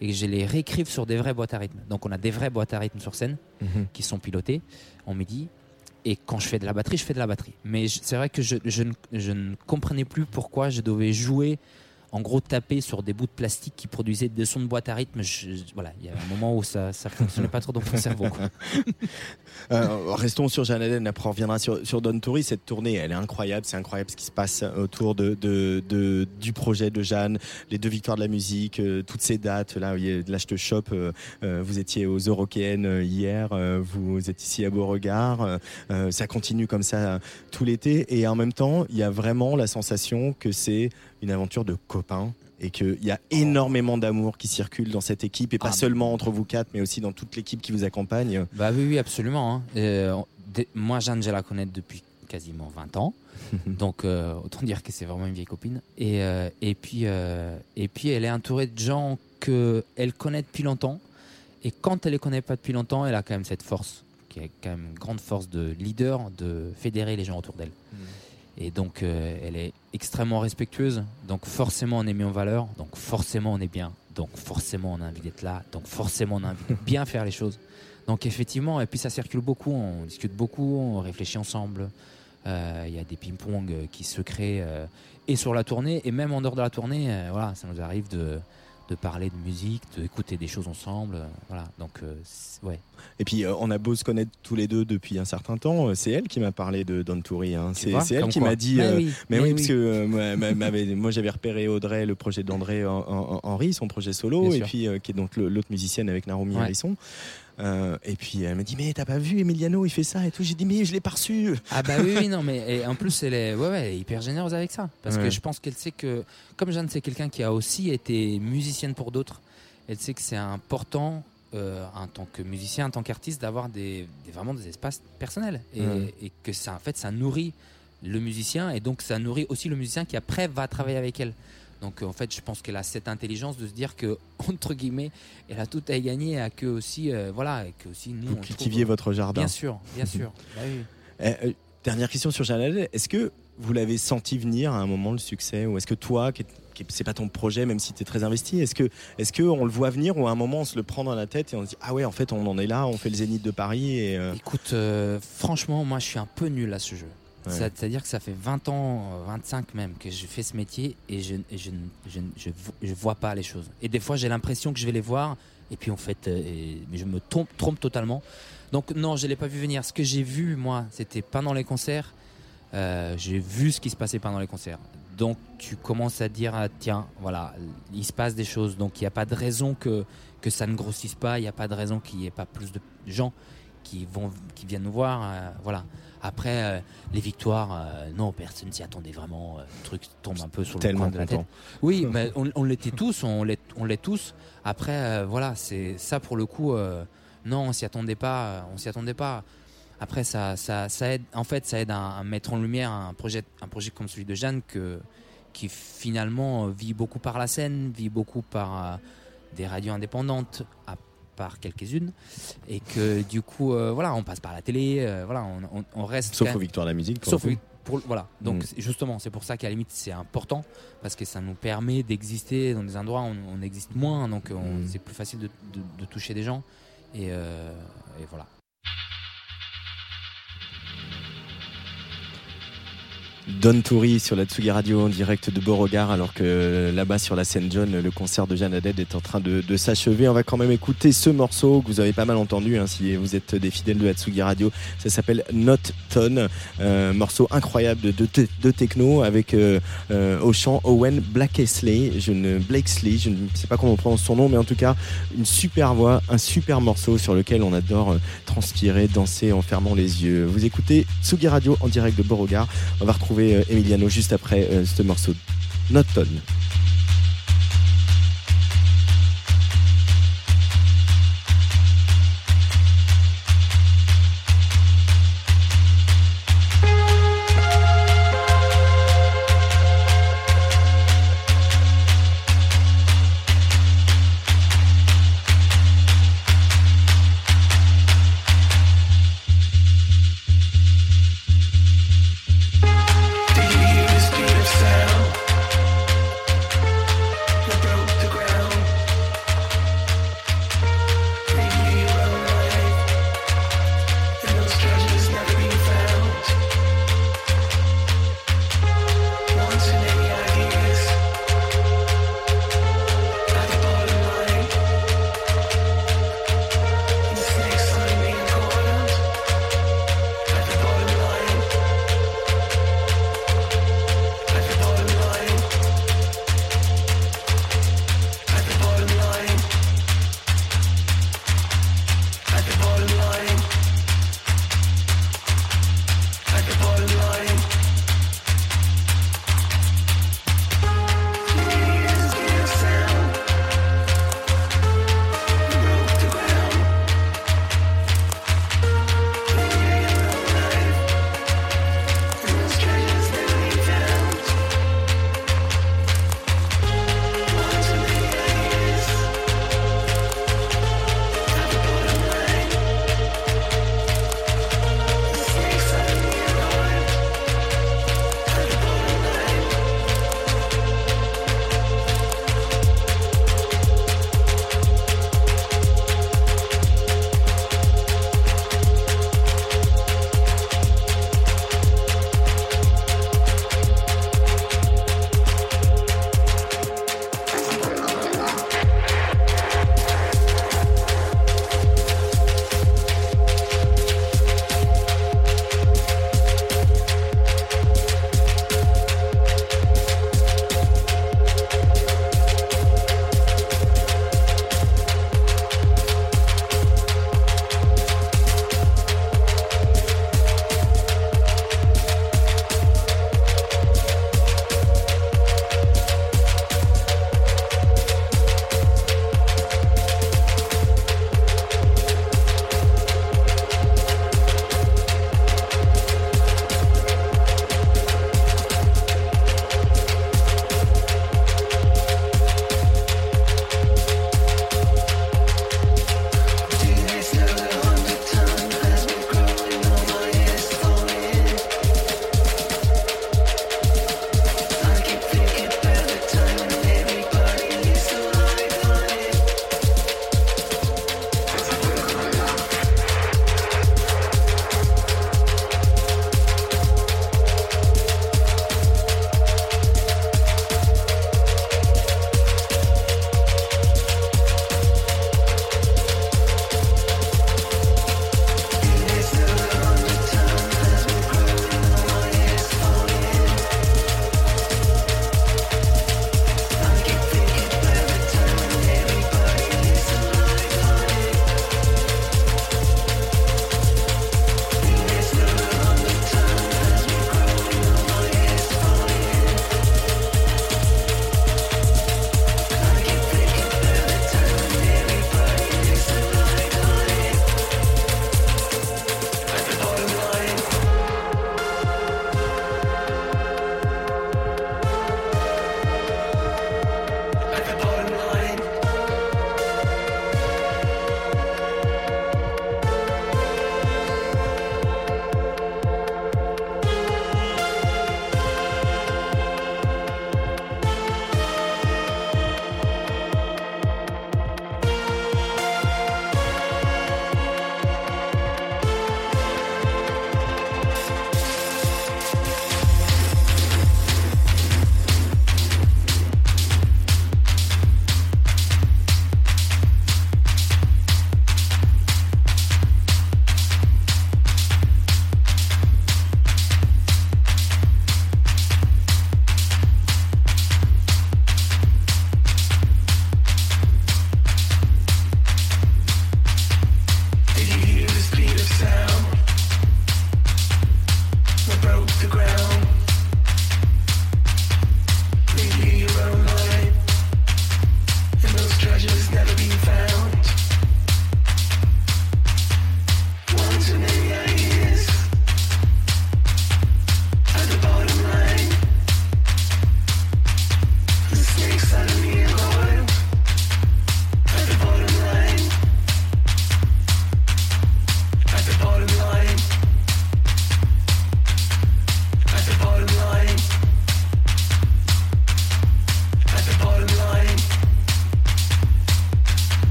et que je les réécrive sur des vraies boîtes à rythme. Donc, on a des vraies boîtes à rythme sur scène Mhm. qui sont pilotées en midi. Et quand je fais de la batterie, je fais de la batterie. Mais c'est vrai que je, je ne, je ne comprenais plus pourquoi je devais jouer, en gros taper sur des bouts de plastique qui produisaient des sons de boîte à rythme. Je- voilà, il y a un moment où ça ne fonctionnait pas trop dans mon cerveau. Euh, restons sur Jeanne Haddad, après on reviendra sur, sur Don Toury. Cette tournée, elle est incroyable, c'est incroyable ce qui se passe autour de, de- du projet de Jeanne, les deux victoires de la musique, euh, toutes ces dates. Là, là je te chope, euh, euh, vous étiez aux Eurokéennes hier, vous êtes ici à Beauregard, ça continue comme ça tout l'été. Et en même temps, il y a vraiment la sensation que c'est une aventure de copains. Et qu'il y a énormément d'amour qui circule dans cette équipe, et pas Ah, seulement entre vous quatre, mais aussi dans toute l'équipe qui vous accompagne. Bah oui, oui, absolument. hein. Euh, moi, Jeanne, je la connais depuis quasiment 20 ans. Donc, euh, autant dire que c'est vraiment une vieille copine. Et, euh, et, puis, et puis, elle est entourée de gens qu'elle connaît depuis longtemps. Et quand elle les connaît pas depuis longtemps, elle a quand même cette force, qui est quand même une grande force de leader, de fédérer les gens autour d'elle. Et donc, euh, elle est extrêmement respectueuse. Donc, forcément, on est mis en valeur. Donc, forcément, on est bien. Donc, forcément, on a envie d'être là. Donc, forcément, on a envie de bien faire les choses. Donc, effectivement, et puis ça circule beaucoup. On discute beaucoup, on réfléchit ensemble. Euh, Il y a des ping-pong euh, qui se créent et sur la tournée, et même en dehors de la tournée. voilà, ça nous arrive de, de parler de musique, d'écouter des choses ensemble. euh, voilà, donc, euh, ouais. Et puis, euh, on a beau se connaître tous les deux depuis un certain temps, c'est elle qui m'a parlé de Don Toury. hein. C'est elle qui m'a dit. Mais euh, oui, mais mais oui, oui. parce que euh, moi, j'avais repéré Audrey, le projet d'André en- en- en- Henry, son projet solo, Bien et sûr. puis euh, qui est donc l'autre musicienne avec Narumi Ouais. Harrison. Euh, et puis elle m'a dit mais t'as pas vu Emiliano il fait ça et tout j'ai dit mais je l'ai pas reçu Ah bah oui, oui, non, mais et en plus, elle est, ouais, ouais, elle est hyper généreuse avec ça. Parce Ouais. que je pense qu'elle sait que, comme Jeanne, c'est quelqu'un qui a aussi été musicienne pour d'autres, elle sait que c'est important, euh, en tant que musicien, en tant qu'artiste, d'avoir des, des- vraiment des espaces personnels. Et, Ouais. et que ça, en fait, ça nourrit le musicien, et donc ça nourrit aussi le musicien qui après va travailler avec elle. Donc en fait, je pense qu'elle a cette intelligence de se dire que, entre guillemets, elle a tout à y gagner, à que aussi, euh, voilà, et que aussi nous, vous on cultiviez trouve- votre jardin Bien sûr, bien sûr. Bah oui. Euh, euh, dernière question sur Halal. Est-ce que vous l'avez senti venir à un moment le succès? Ou est-ce que toi, qui, est- qui est- c'est pas ton projet, même si tu es très investi, est-ce que, est-ce que on le voit venir ou à un moment on se le prend dans la tête et on se dit Ah ouais, en fait, on en est là, on fait le zénith de Paris et. euh, Écoute, euh, franchement, moi je suis un peu nul à ce jeu. Ouais. C'est-à-dire que ça fait 20 ans, euh, 25 même, que je fais ce métier et je, et je, je, je, vo- je vois pas les choses. Et des fois, j'ai l'impression que je vais les voir et puis en fait, euh, et- je me trompe, trompe totalement. Donc non, je l'ai pas vu venir. Ce que j'ai vu, moi, c'était pendant les concerts. Euh, j'ai vu ce qui se passait pendant les concerts. Donc tu commences à dire, ah, tiens, voilà, il se passe des choses. Donc il n'y a pas de raison que, que ça ne grossisse pas. Il n'y a pas de raison qu'il n'y ait pas plus de gens qui, vont, qui viennent nous voir. euh, voilà. Après, euh, les victoires, euh, non, personne s'y attendait vraiment. euh, le truc tombe un peu sur le coin de la tête. Oui, mais on, on l'était tous, on l'est, on l'est tous. Après, voilà, c'est ça pour le coup. non, on s'y attendait pas. On s'y attendait pas. Après, ça, ça, ça aide. En fait, ça aide à, à mettre en lumière un projet, un projet comme celui de Jeanne que, qui finalement vit beaucoup par la scène, vit beaucoup par des radios indépendantes, à part quelques-unes, et que du coup, euh, voilà, on passe par la télé, euh, voilà, on, on- on reste. Sauf aux Victoires de la musique, pour Sauf le coup. aux- pour- voilà. Donc Mm. justement, c'est pour ça qu'à la limite c'est important parce que ça nous permet d'exister dans des endroits où on, on existe moins, donc on- Mm. c'est plus facile de, de- de toucher des gens. Et, euh, et voilà. Don Toury sur la Tsugi Radio en direct de Beauregard, alors que là-bas sur la scène John, le concert de Jeanne Haddad est en train de, s'achever. On va quand même écouter ce morceau que vous avez pas mal entendu hein, si vous êtes des fidèles de la Tsugi Radio. Ça s'appelle Not Tone, euh, morceau incroyable de, techno avec euh, euh, au chant Owen Blackesley. Je ne Blakesley, je ne sais pas comment on prononce son nom, mais en tout cas une super voix, un super morceau sur lequel on adore euh, transpirer, danser en fermant les yeux. Vous écoutez Tsugi Radio en direct de Beauregard. On va retrouver euh, Emiliano juste après euh, ce morceau Not Tone.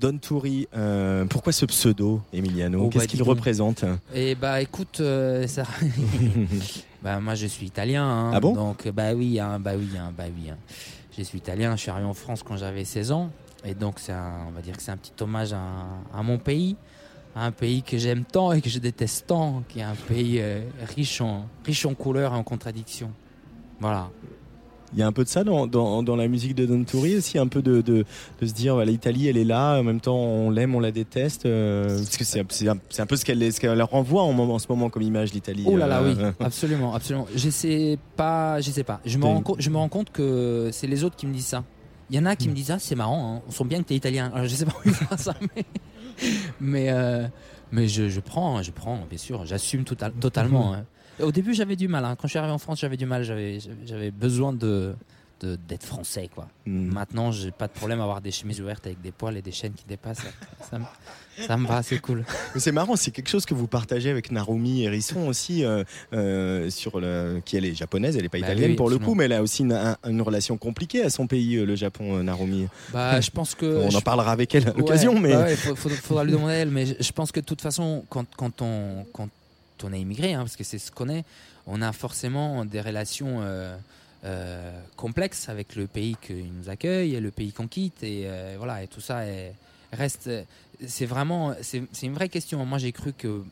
Don Turi, euh, pourquoi ce pseudo, Emiliano Oh, Qu'est-ce bah, qu'il représente Et bah écoute, euh, ça. bah moi je suis italien. hein, Ah bon Donc bah oui, hein, bah oui, hein, bah oui. Je suis italien. Je suis arrivé en France quand j'avais 16 ans, et donc c'est un, on va dire que c'est un petit hommage à, à mon pays, à un pays que j'aime tant et que je déteste tant, qui est un pays euh, riche en riche en couleurs et en contradictions. Voilà. Il y a un peu de ça dans, dans, dans la musique de Don Turi aussi, un peu de, de, de se dire l'Italie elle est là, en même temps on l'aime, on la déteste, euh, parce que c'est c'est un, c'est un peu ce qu'elle ce qu'elle leur renvoie en, ce moment comme image l'Italie. Oh là là, oui, euh, absolument, absolument. Je sais pas, je sais pas. Je me, rends compte, je me rends compte que c'est les autres qui me disent ça. Il y en a qui me disent ah c'est marrant, hein, on sent bien que t'es italien. Alors, je sais pas où ils font ça, mais mais, euh, mais je, je prends, je prends, bien sûr, j'assume total- totalement. hein. Au début j'avais du mal. hein. Quand je suis arrivé en France j'avais du mal, j'avais besoin de d'être français quoi. Hmm. Maintenant j'ai pas de problème à avoir des chemises ouvertes avec des poils et des chaînes qui dépassent. Ça, me, ça me va, c'est cool. C'est marrant, c'est quelque chose que vous partagez avec Narumi Hérisson aussi, euh, euh, sur le, qui elle est japonaise, elle n'est pas Bah italienne oui, pour le coup, mais elle a aussi une, un- une relation compliquée à son pays, euh, le Japon, Narumi. Bah, je pense que. On en parlera avec elle à l'occasion, Ouais, mais. bah ouais, faut- faudra, faudra lui demander à elle. Mais je, je pense que de toute façon, quand, quand, on, quand on est immigré, hein, parce que c'est ce qu'on est, on a forcément des relations euh, euh, complexes avec le pays qui nous accueille et le pays qu'on quitte. Et euh, voilà, et tout ça est- reste. C'est vraiment. C'est une vraie question. Moi, j'ai cru que.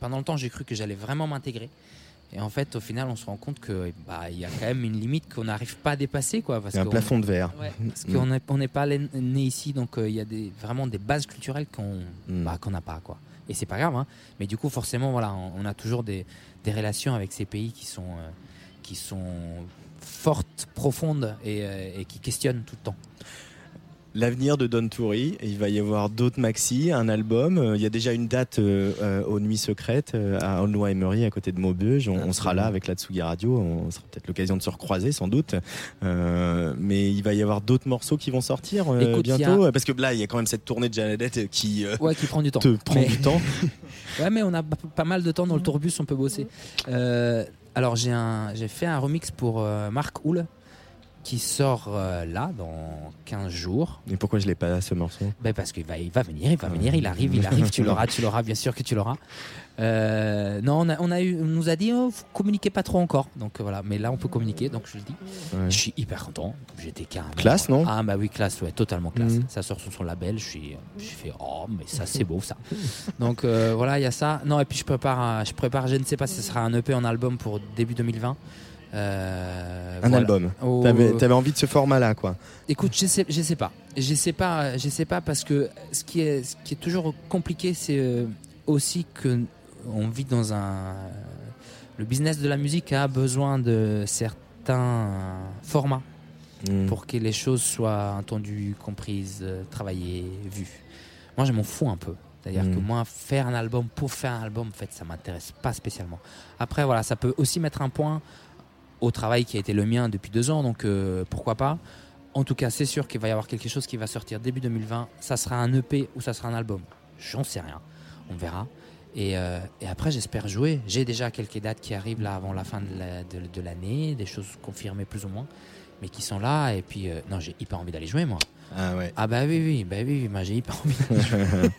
Pendant le temps, j'ai cru que j'allais vraiment m'intégrer. Et en fait, au final, on se rend compte que bah, il y a quand même une limite qu'on n'arrive pas à dépasser, quoi. Parce Il y a un plafond de verre. Ouais, parce qu'on n'est on n'est pas né ici, donc euh, il y a des, vraiment des bases culturelles qu'on Mm. bah, qu'on n'a pas, quoi. Et c'est pas grave, hein. Mais du coup, forcément, voilà, on, a toujours des, relations avec ces pays qui sont euh, qui sont fortes, profondes euh, et qui questionnent tout le temps. L'avenir de Don Turi, il va y avoir d'autres maxi, un album. Il y a déjà une date euh, euh, aux Nuits Secrètes euh, à Aulnoy-Emery, à côté de Maubeuge. On, on sera là avec la Tsugi Radio. On sera peut-être l'occasion de se recroiser, sans doute. Euh, mais il va y avoir d'autres morceaux qui vont sortir euh, Écoute, a- bientôt. Parce que là, il y a quand même cette tournée de Janadette qui, Ouais, qui prend du temps. te prend Mais- du temps. ouais, mais on a pas mal de temps dans le tourbus, on peut bosser. Alors, j'ai fait un remix pour Marc Houle qui sort euh, là dans 15 jours. Mais pourquoi je l'ai pas ce morceau? Ben parce qu'il va, il va venir, il va venir, il arrive, il arrive, tu l'auras, tu l'auras, bien sûr que tu l'auras. Euh, non, on, a, on, a eu, on nous a dit, oh, faut communiquer pas trop encore. Donc euh, voilà, mais là on peut communiquer, donc je le dis. Ouais. Je suis hyper content. J'étais carrément. Classe, non? Ah bah oui, classe, ouais, totalement classe. Mhm. Ça sort sur son label, je suis, je fais, oh mais ça c'est beau ça. donc euh, voilà, il y a ça. Non et puis je prépare, un- je prépare, je ne sais pas si ce sera un EP en album pour début 2020. Euh, Un voilà. album. Oh, T'avais avais envie de ce format-là, quoi. Écoute, je sais, je sais pas. Je sais pas, je sais pas parce que ce qui est, ce qui est toujours compliqué, c'est euh, aussi que on vit dans un. Le business de la musique a besoin de certains formats Mm. pour que les choses soient entendues, comprises, euh, travaillées, vues. Moi, je m'en fous un peu. C'est-à-dire que moi, faire un album pour faire un album, en fait, ça m'intéresse pas spécialement. Après, voilà, ça peut aussi mettre un point au travail qui a été le mien depuis deux ans, donc euh, pourquoi pas. En tout cas, c'est sûr qu'il va y avoir quelque chose qui va sortir début 2020. Ça sera un EP ou ça sera un album? J'en sais rien. On verra. Et, euh, et après, j'espère jouer. J'ai déjà quelques dates qui arrivent avant la fin de l'année, des choses confirmées plus ou moins, mais qui sont là. Et puis, euh, non, j'ai hyper envie d'aller jouer, moi. Ah ouais. Ah bah oui, oui, bah oui, oui, moi j'ai hyper envie d'aller jouer.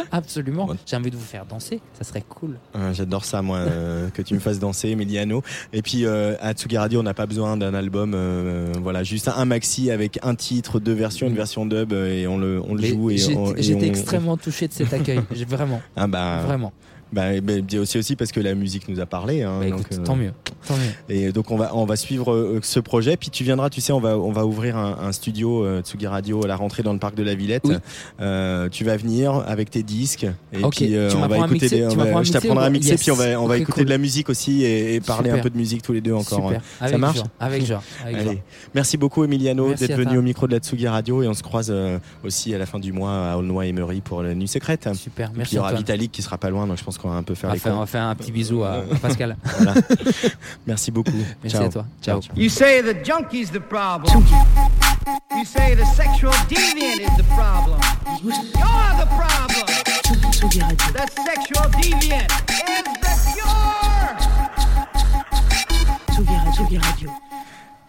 Absolument. J'ai envie de vous faire danser. Ça serait cool. J'adore ça, moi, euh, que tu me fasses danser, Emiliano. Et puis, euh, à Tsugi Radio, on n'a pas besoin d'un album. euh, voilà, juste un maxi avec un titre, deux versions, une version dub, et on le, on le Mais joue. on- J'étais on- extrêmement touché de cet accueil. Vraiment. Ah bah, Vraiment. Bah, bah, c'est aussi parce que la musique nous a parlé. hein, Bah, donc, écoute, tant mieux, tant mieux. Et donc on va on va suivre euh, ce projet. Puis tu viendras, tu sais, on va on va ouvrir un, un studio euh, Tsugi Radio à la rentrée dans le parc de la Villette. Euh, tu vas venir avec tes disques et puis euh, tu on va écouter. mixer, des- on va- je t'apprendrai à mixer Yes. puis on va on va écouter cool. de la musique aussi et, et parler un peu de musique tous les deux encore. Super. Avec Ça marche avec joie, avec Allez. Merci beaucoup Emiliano d'être venu au micro de la Tsugi Radio et on se croise euh, aussi à la fin du mois à Aulnoy et Mery pour la nuit secrète. Super, merci Il y aura. Vitalik qui sera pas loin donc je pense qu'on va un peu faire On va les faire, cons. on va faire un petit bisou à, à Pascal. Voilà. Merci beaucoup. Merci Ciao. à toi. Ciao. You say the junkie's the problem. You say the sexual deviant is the problem. You're the problem. The sexual deviant is the cure. Tsugi Radio.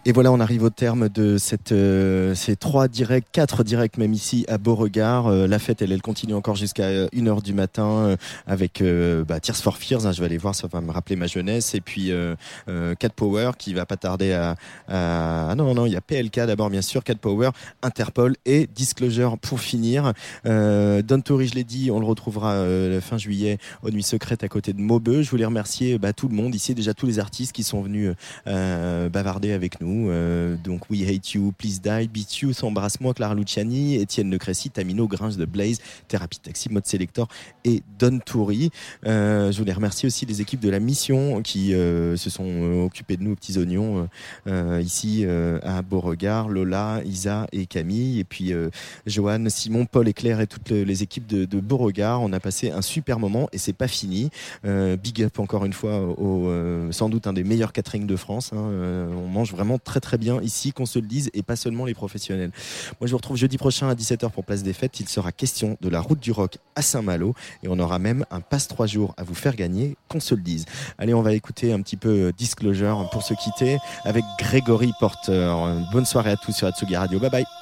Et voilà, on arrive au terme de cette, euh, ces trois directs, quatre directs même ici à Beauregard. Euh, la fête, elle, elle continue encore jusqu'à euh, 1h du matin euh, avec euh, bah, Tears for Fears. hein, je vais aller voir, ça va me rappeler ma jeunesse. Et puis euh, euh, Cat Power qui va pas tarder à, à- Ah non, non, il y a PLK d'abord, bien sûr, Cat Power, Interpol et Disclosure pour finir. Euh, Don Tory, je l'ai dit, on le retrouvera euh, fin juillet aux Nuits Secrètes à côté de Maubeuge. Je voulais remercier bah, tout le monde ici, déjà tous les artistes qui sont venus euh, bavarder avec nous. Euh, donc We Hate You, Please Die, Beat You, S'embrasse-moi, Clara Luciani, Étienne Le Crécy, Tamino, Gringe de Blaze, Thérapie Taxi, Mode Selector et Don Toury. Euh, je voulais remercier aussi les équipes de la mission qui euh, se sont occupées de nous aux petits oignons ici à Beauregard, Lola, Isa et Camille, et puis Johan, Simon, Paul et Claire et toutes le- les équipes de, de Beauregard. On a passé un super moment et c'est pas fini. Big up encore une fois au sans doute un des meilleurs catering de France. hein. On mange vraiment très très bien ici, qu'on se le dise, et pas seulement les professionnels. Moi, je vous retrouve jeudi prochain à 17h pour Place des Fêtes. Il sera question de la route du rock à Saint-Malo et on aura même un passe 3 jours à vous faire gagner, qu'on se le dise. Allez, on va écouter un petit peu euh, Disclosure pour se quitter avec Grégory Porter. Bonne soirée à tous sur Atsugi Radio. Bye bye.